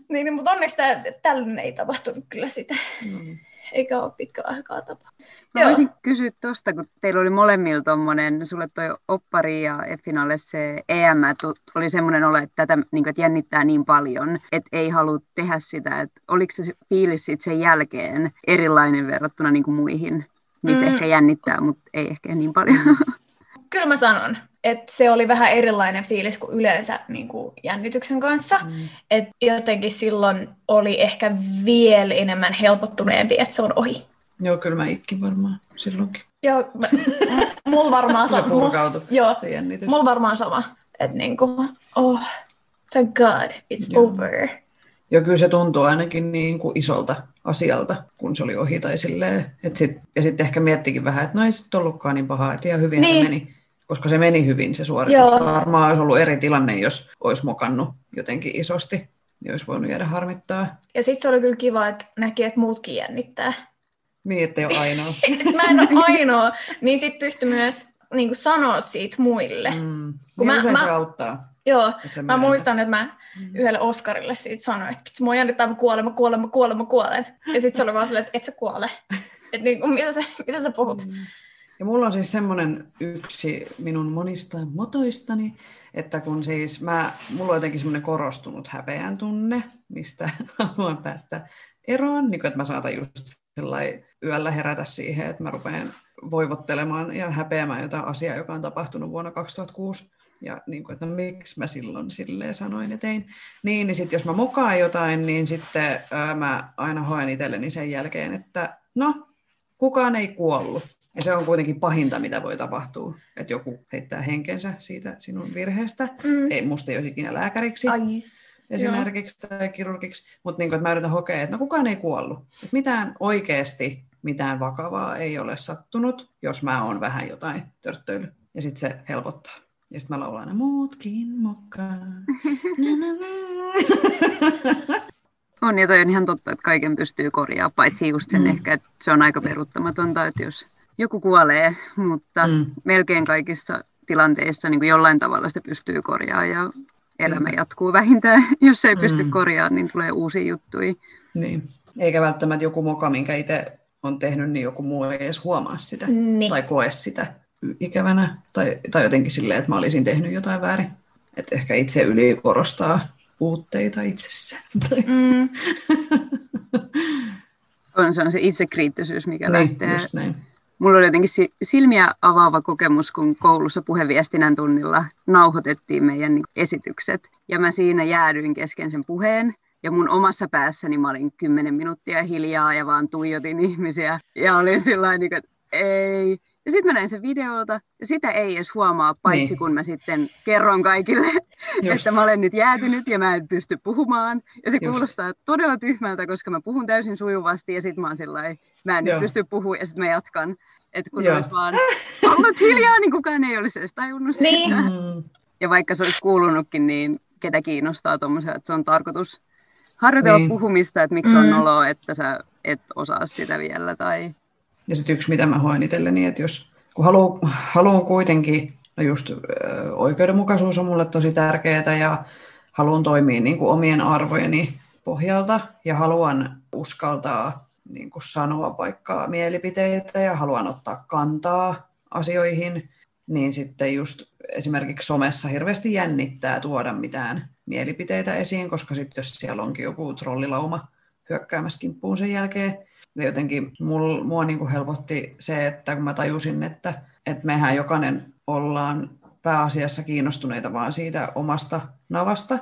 Niin, mutta onneksi tää, tällainen ei tapahtunut kyllä sitä. Mm. Eikä ole pitkä aikaa tapa. Mä Joo. voisin kysyä tuosta, kun teillä oli molemmilla tommonen, sulle toi oppari ja Effinalle se EM, oli semmoinen olo, että tätä niin kuin, että jännittää niin paljon, että ei halua tehdä sitä. Että oliko se fiilis sit sen jälkeen erilainen verrattuna niin kuin muihin, missä Mm. ehkä jännittää, mutta ei ehkä niin paljon. Kyllä mä sanon, että se oli vähän erilainen fiilis kuin yleensä niin kuin jännityksen kanssa. Mm. Et jotenkin silloin oli ehkä vielä enemmän helpottuneempi, että se on ohi. Joo, kyllä mä itkin varmaan silloinkin. Joo, mä, mulla varmaan Se sama. purkautui, Joo, se jännitys. mulla varmaan sama. Että niinku, oh, thank God, it's Joo. over. Ja kyllä se tuntuu ainakin niin kuin isolta asialta, kun se oli ohi tai silleen. Et sit, ja sitten ehkä miettikin vähän, että no ei sitten ollutkaan niin pahaa, että ihan hyvin Niin. se meni. Koska se meni hyvin se suoritus. Joo. Varmaan olisi ollut eri tilanne, jos olisi mokannut jotenkin isosti. Niin olisi voinut jäädä harmittaa. Ja sitten se oli kyllä kiva, että näki, että muutkin jännittää. Niin, ettei ole ainoa. Mä en ole ainoa, niin sit pystyi myös niin kuin sanoa siitä muille. Mm. Mm. Kun Niin mä- usein mä- se auttaa. Joo, mä muistan, että mä yhdelle Oskarille siitä sanoin, että "Vitsi, mua jännittää, mä kuolen, mä kuolen, mä kuolen, mä kuolen. Ja sitten se oli vaan silleen, että et sä kuole. Että niin, mitä, sä, mitä sä puhut? Ja mulla on siis semmoinen yksi minun monista motoistani, että kun siis mä, mulla on jotenkin semmoinen korostunut häpeän tunne, mistä haluan päästä eroon, niin kuin, että mä saatan just yöllä herätä siihen, että mä rupean voivottelemaan ja häpeämään jotain asiaa, joka on tapahtunut vuonna 2006. Ja niin kuin, että no, miksi mä silloin silleen sanoin ja tein. Niin, niin sitten jos mä mokaan jotain, niin sitten ää, mä aina hoen itselleni sen jälkeen, että no, kukaan ei kuollut. Ja se on kuitenkin pahinta, mitä voi tapahtua, että joku heittää henkensä siitä sinun virheestä. Mm. Ei, musta ei olisi ikinä lääkäriksi Ai, esimerkiksi tai kirurgiksi, mutta niin kuin, että mä yritän hokea, että no kukaan ei kuollut. Että mitään oikeasti, mitään vakavaa ei ole sattunut, jos mä oon vähän jotain törttöily. Ja sitten se helpottaa. Ja sitten mä laulan aina, muutkin mokaa. Na, na, na. on, ja toi on ihan totta, että kaiken pystyy korjaamaan, paitsi just sen mm. ehkä, että se on aika peruuttamatonta, että jos joku kuolee, mutta Mm. mm. melkein kaikissa tilanteissa niin kuin jollain tavalla sitä pystyy korjaamaan ja elämä Niinpä. jatkuu vähintään. Jos ei pysty Mm. korjaamaan, niin tulee uusia juttuja. Niin. Eikä välttämättä joku moka, minkä itse on tehnyt, niin joku muu ei edes huomaa sitä. Niin. Tai koe sitä ikävänä. Tai, tai jotenkin silleen, että mä olisin tehnyt jotain väärin. Että ehkä itse ylikorostaa puutteita itsessään. Tai... Mm. On, se on se itsekriittisyys, mikä niin, lähtee. just näin. Mulla oli jotenkin si- silmiä avaava kokemus, kun koulussa puheviestinnän tunnilla nauhoitettiin meidän esitykset. Ja mä siinä jäädyin kesken sen puheen. Ja mun omassa päässäni mä olin kymmenen minuuttia hiljaa ja vaan tuijotin ihmisiä. Ja olin sillä niin että ei. Ja sitten mä näin sen videolta, ja sitä ei edes huomaa, paitsi Niin. kun mä sitten kerron kaikille, Just. että mä olen nyt jäätynyt ja mä en pysty puhumaan. Ja se Just. kuulostaa todella tyhmältä, koska mä puhun täysin sujuvasti, ja sitten mä oon sillä mä en Joo. nyt pysty puhumaan, ja sitten mä jatkan. Että kun Joo. olet vaan ollut hiljaa, niin kukaan ei olisi edes tajunnut Niin. sitä. Mm, Ja vaikka se olisi kuulunutkin, niin ketä kiinnostaa tuommoisia, että se on tarkoitus harjoitella Niin. niin. puhumista, että miksi on Mm. noloa, että sä et osaa sitä vielä. Tai... Ja sitten yksi, mitä mä hoen itselleni, että jos kun haluan, haluan kuitenkin, no just ö, oikeudenmukaisuus on mulle tosi tärkeää ja haluan toimia niin kuin omien arvojeni pohjalta ja haluan uskaltaa niin kuin sanoa vaikka mielipiteitä ja haluan ottaa kantaa asioihin, niin sitten just esimerkiksi somessa hirveästi jännittää tuoda mitään mielipiteitä esiin, koska sitten jos siellä onkin joku trollilauma hyökkäämässä kimppuun sen jälkeen, ja jotenkin mul, mua niin kuin helpotti se, että kun mä tajusin, että, että mehän jokainen ollaan pääasiassa kiinnostuneita vaan siitä omasta navasta,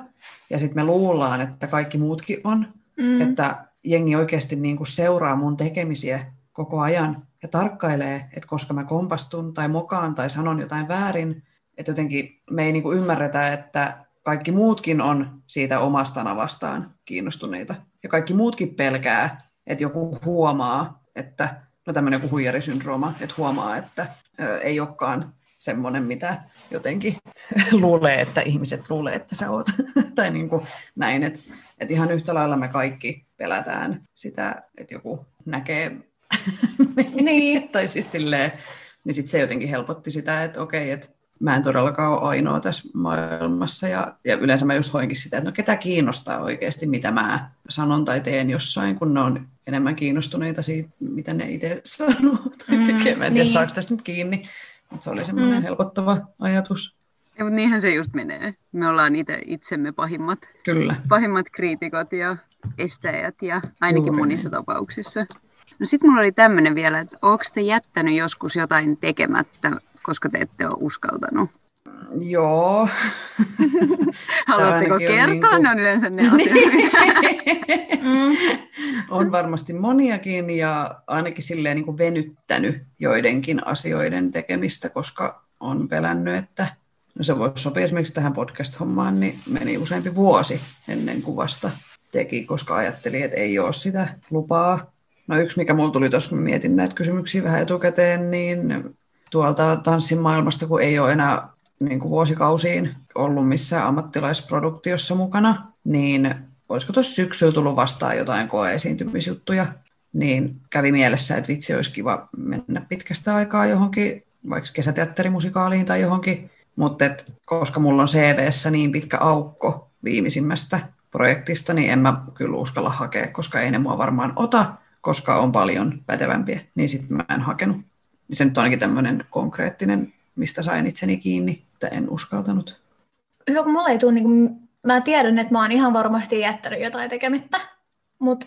ja sitten me luullaan, että kaikki muutkin on, Mm. että jengi oikeasti niin kuin seuraa mun tekemisiä koko ajan ja tarkkailee, että koska mä kompastun tai mokaan tai sanon jotain väärin, että jotenkin me ei niin kuin ymmärretä, että kaikki muutkin on siitä omasta navastaan kiinnostuneita. Ja kaikki muutkin pelkää, että joku huomaa, että no tämmöinen joku huijarisyndrooma, että huomaa, että ö, ei olekaan semmoinen, mitä jotenkin luulee, että ihmiset luulee, että sä oot. tai niin kuin näin, että, että ihan yhtä lailla me kaikki pelätään sitä, että joku näkee Niin. tai siis silleen, niin sit se jotenkin helpotti sitä, että okei, että mä en todellakaan ole ainoa tässä maailmassa. Ja, ja yleensä mä just hoinkin sitä, että no ketä kiinnostaa oikeasti, mitä mä sanon tai teen jossain, kun ne on enemmän kiinnostuneita siitä, mitä ne itse sanoo tai Mm, tekee. Mä en tiedä, niin. saako tästä nyt kiinni, mutta se oli semmoinen Mm. helpottava ajatus. Ja, mutta niinhän se just menee. Me ollaan itse itsemme pahimmat, Kyllä. pahimmat kriitikot ja estäjät ja ainakin Juuri monissa niin. tapauksissa. No sitten mulla oli tämmöinen vielä, että onko te jättänyt joskus jotain tekemättä, koska te ette ole uskaltanut? Joo. Haluatteko kertoa? niinku- Ne on yleensä ne asiat. Mm. on varmasti moniakin ja ainakin silleen niin kuin venyttänyt joidenkin asioiden tekemistä, koska on pelännyt, että no se voisi sopia esimerkiksi tähän podcast-hommaan, niin meni useampi vuosi ennen kuin vasta teki, koska ajatteli, että ei ole sitä lupaa. No yksi, mikä mulla tuli tuossa, kun mietin näitä kysymyksiä vähän etukäteen, niin tuolta tanssin maailmasta, kun ei ole enää niin kuin vuosikausiin ollut missään ammattilaisproduktiossa mukana, niin olisiko tuossa syksyllä tullut vastaan jotain koeesiintymisjuttuja, niin kävi mielessä, että vitsi olisi kiva mennä pitkästä aikaa johonkin, vaikka kesäteatterimusikaaliin tai johonkin, mutta koska mulla on CVssä niin pitkä aukko viimeisimmästä projektista, niin en mä kyllä uskalla hakea, koska ei ne mua varmaan ota, koska on paljon pätevämpiä, niin sitten mä en hakenut. Niin se nyt on ainakin tämmöinen konkreettinen, mistä sain itseni kiinni, että en uskaltanut. Kun mulla ei tule, niin kuin, mä tiedän, että mä oon ihan varmasti jättänyt jotain tekemättä, mutta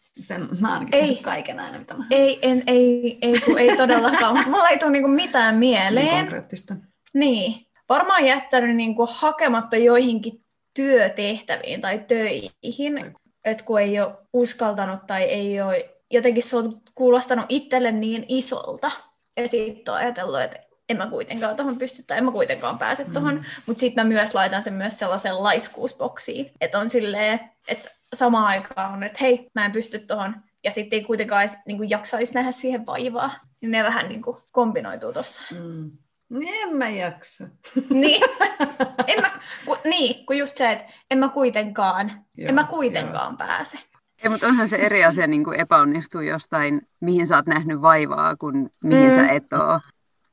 Sen, mä ainakin Ei. kaiken aina, mitä mä ei, en, ei, ei, kun ei todellakaan. Mulla ei tule niin kuin mitään niin mieleen. konkreettista. Niin. Varmaan jättänyt niin kuin hakematta joihinkin työtehtäviin tai töihin, että kun ei ole uskaltanut tai ei ole, jotenkin se on kuulostanut itselle niin isolta. Ja sitten on ajatellut, että en mä kuitenkaan tuohon pysty tai en mä kuitenkaan pääse tuohon. Mm. Mutta sitten mä myös laitan sen myös sellaisen laiskuusboksiin, että on silleen, että samaan aikaan on, että hei, mä en pysty tuohon. Ja sitten ei kuitenkaan edes, niin jaksaisi nähdä siihen vaivaa. Niin ne vähän niin kuin kombinoituu tuossa. Mm. Niin En mä jaksa. Niin. En mä, ku, niin, kun just se, että en mä kuitenkaan, Joo, en mä kuitenkaan pääse. Ei, mutta onhan se eri asia niin kuin epäonnistua jostain, mihin sä oot nähnyt vaivaa, kuin mihin Mm. sä et oo.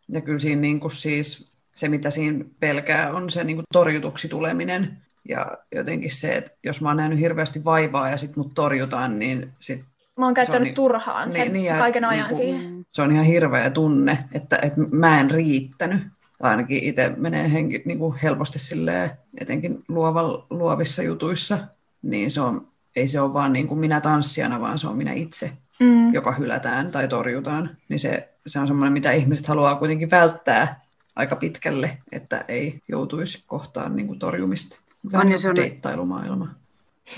Ja kyllä siinä niin kuin siis, se, mitä siinä pelkää, on se niin kuin torjutuksi tuleminen. Ja jotenkin se, että jos mä oon nähnyt hirveästi vaivaa ja sitten mut torjutaan, niin sit Mä oon käyttänyt niin- turhaan sen niin- niin ja kaiken ajan niinku- siihen. se on ihan hirveä tunne, että, että mä en riittänyt. Tai ainakin itse menee henki, niin kuin helposti silleen, etenkin luoval, luovissa jutuissa, niin se on, ei se ole vaan niin kuin minä tanssijana, vaan se on minä itse, Mm. joka hylätään tai torjutaan. Niin se, se on semmoinen, mitä ihmiset haluaa kuitenkin välttää aika pitkälle, että ei joutuisi kohtaan niin kuin torjumista. Vähän On, niin se on- deittailumaailma.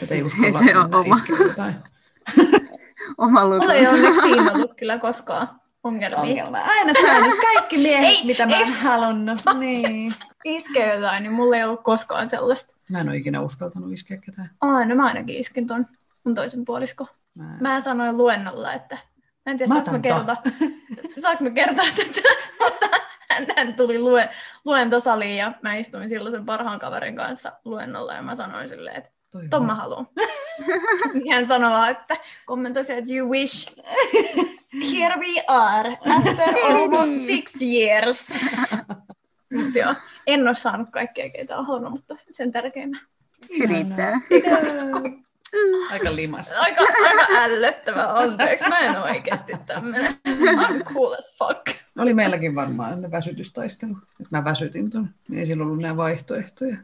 Että ei uskalla Se on iskeä jotain. Oma luku. Mulla ei onneksi siinä ollut kyllä koskaan ongelmia. Aina saanut kaikki miehet, Ei, mitä mä ei. oon halunnut. Niin. Iskee jotain, niin mulla ei ollut koskaan sellaista. Mä en ole ikinä uskaltanut iskeä ketään. Aina mä ainakin iskin ton mun toisen puolisko. Mä... Mä sanoin luennolla, että mä en tiedä, Mä saanko mä kertoa, saanko mä kertoa tätä, mutta hän, tuli lue, luentosaliin ja mä istuin silloin sen parhaan kaverin kanssa luennolla ja mä sanoin silleen, että Toi ton mä haluan. Niin hän sanoi vaan, että kommentoi se, että you wish. Here we are, after almost six years. Mut joo, en ole saanut kaikkea, keitä on halunnut, mutta sen tärkeimmän. Se riittää. Aika limasta. Aika, aika ällöttävä, anteeksi. Mä en ole oikeasti tämmönen. I'm cool as fuck. Oli meilläkin varmaan ne väsytystaistelu. Että mä väsytin ton. Niin ei sillä ollut nämä vaihtoehtoja.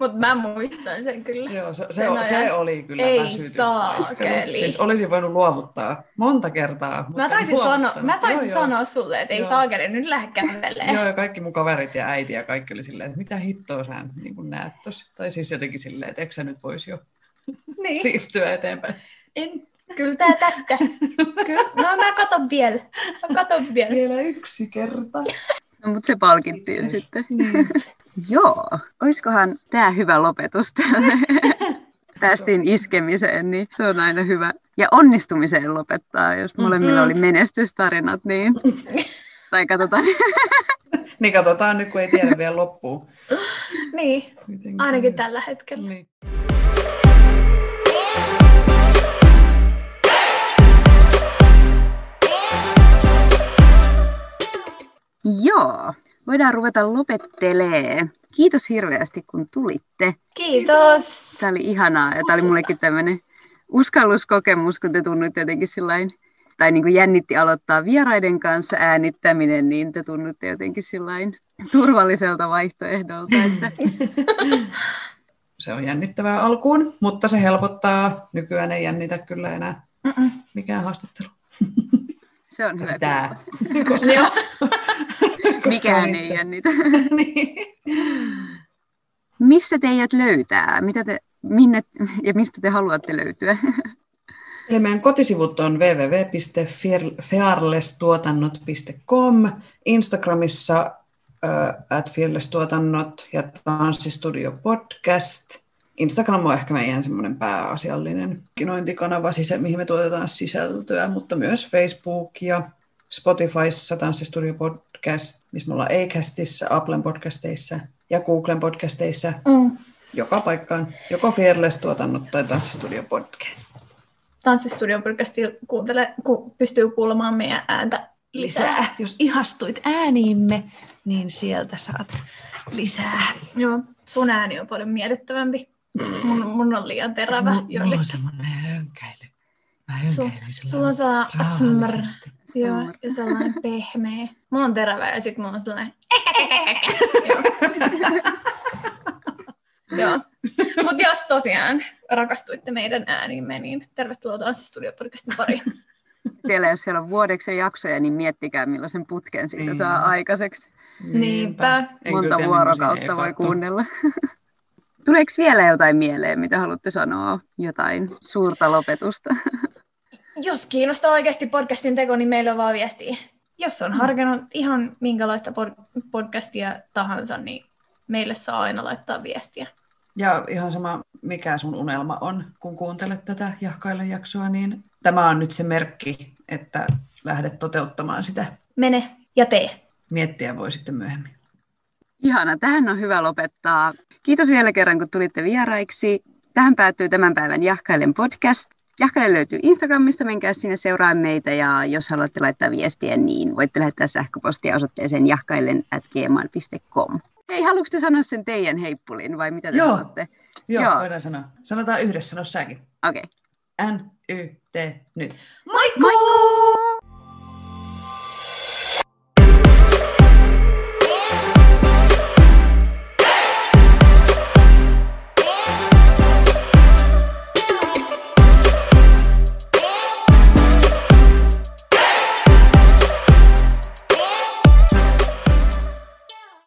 Mutta mä muistan sen kyllä. Joo, se, se, ajan. se oli kyllä Ei väsytystaistelu. Siis olisin voinut luovuttaa monta kertaa. mutta Mä taisin, sano, mä taisin Joo, joo. sanoa sulle, että ei Joo. saakeli, nyt lähde kävelee. Joo, ja kaikki mun kaverit ja äiti ja kaikki oli silleen, että mitä hittoa sä niin kuin näet tossa. Tai siis jotenkin silleen, että eikö sä nyt voisi jo Niin. siirtyä eteenpäin. En, kyllä tää tästä. Kyllä. No mä katon vielä. Mä katon vielä. Vielä yksi kerta. No, mutta se palkittiin Yes. sitten. Niin. Joo, olisikohan tämä hyvä lopetus? Päästiin iskemiseen, niin se on aina hyvä. Ja onnistumiseen lopettaa, jos molemmilla Mm. oli menestystarinat, niin... Tai katsotaan. Niin katsotaan nyt, kun ei tiedä vielä loppuun. Niin, ainakin tällä hetkellä. Niin. Joo, voidaan ruveta lopettelee. Kiitos hirveästi, kun tulitte. Kiitos. Tämä oli ihanaa ja tämä oli mullekin tämmöinen uskalluskokemus, kun te tunnutte jotenkin sillain, tai niin kuin jännitti aloittaa vieraiden kanssa äänittäminen, niin te tunnutte jotenkin sillain turvalliselta vaihtoehdolta. Että... Se on jännittävää alkuun, mutta se helpottaa. Nykyään ei jännitä kyllä enää Mm-mm. mikään haastattelu. Se on hyvä. Tämä. Joo. Mikään ei jännitä. niin. Missä teidät löytää? Mitä te, minne ja mistä te haluatte löytyä? Eli meidän kotisivut on www.fearless-tuotannot.com, Instagramissa uh, at fearless-tuotannot ja Tanssistudio podcast. Instagram on ehkä meidän semmoinen pääasiallinen kinointikanava, sisä, mihin me tuotetaan sisältöä, mutta myös Facebook ja Spotifyssa Tanssistudio podcast, missä me ollaan Acastissa, Applen podcasteissa ja Googlen podcasteissa, Mm. joka paikkaan, joko Fearless-tuotannot tai Tanssistudio podcast. Tanssistudio podcasti kuuntele, ku, pystyy kuulemaan meidän ääntä lisää. Jos ihastuit ääniimme, niin sieltä saat lisää. Joo, sun ääni on paljon miellyttävämpi. Mun, mun on liian terävä Mulla joillekin. on semmoinen hönkäily. Mä Sul- hönkäilen sulla on sellainen rauhallisesti. Joo, ja sellainen pehmeä. Mulla on terävä ja sitten mulla on sellainen... Joo. Joo. Mutta jos tosiaan rakastuitte meidän ääniimme, niin tervetuloa taas Studio-podcastin pariin. Siellä, jos siellä on vuodeksi jaksoja, niin miettikää millaisen putken siitä saa aikaiseksi. Niinpä. Monta vuorokautta voi kuunnella. Tuleeko vielä jotain mieleen, mitä haluatte sanoa? Jotain suurta lopetusta? Jos kiinnostaa oikeasti podcastin teko, niin meillä on vaan viestiä. Jos on harkinnut ihan minkälaista pod- podcastia tahansa, niin meille saa aina laittaa viestiä. Ja ihan sama, mikä sun unelma on, kun kuuntelet tätä Jahkailen jaksoa, niin tämä on nyt se merkki, että lähdet toteuttamaan sitä. Mene ja tee. Miettiä voi sitten myöhemmin. Ihana, tähän on hyvä lopettaa. Kiitos vielä kerran, kun tulitte vieraiksi. Tähän päättyy tämän päivän Jahkailen podcast. Jahkaile löytyy Instagramista, menkää sinne seuraa meitä ja jos haluatte laittaa viestiä, niin voitte lähettää sähköpostia osoitteeseen jahkailen at gmail.com. Hei, haluatko te sanoa sen teidän heippulin vai mitä te Joo. haluatte? Joo, Joo. Voidaan sanoa. Sanotaan yhdessä, sano säkin. Okei. Okay. N, Y, T, nyt. Moikku!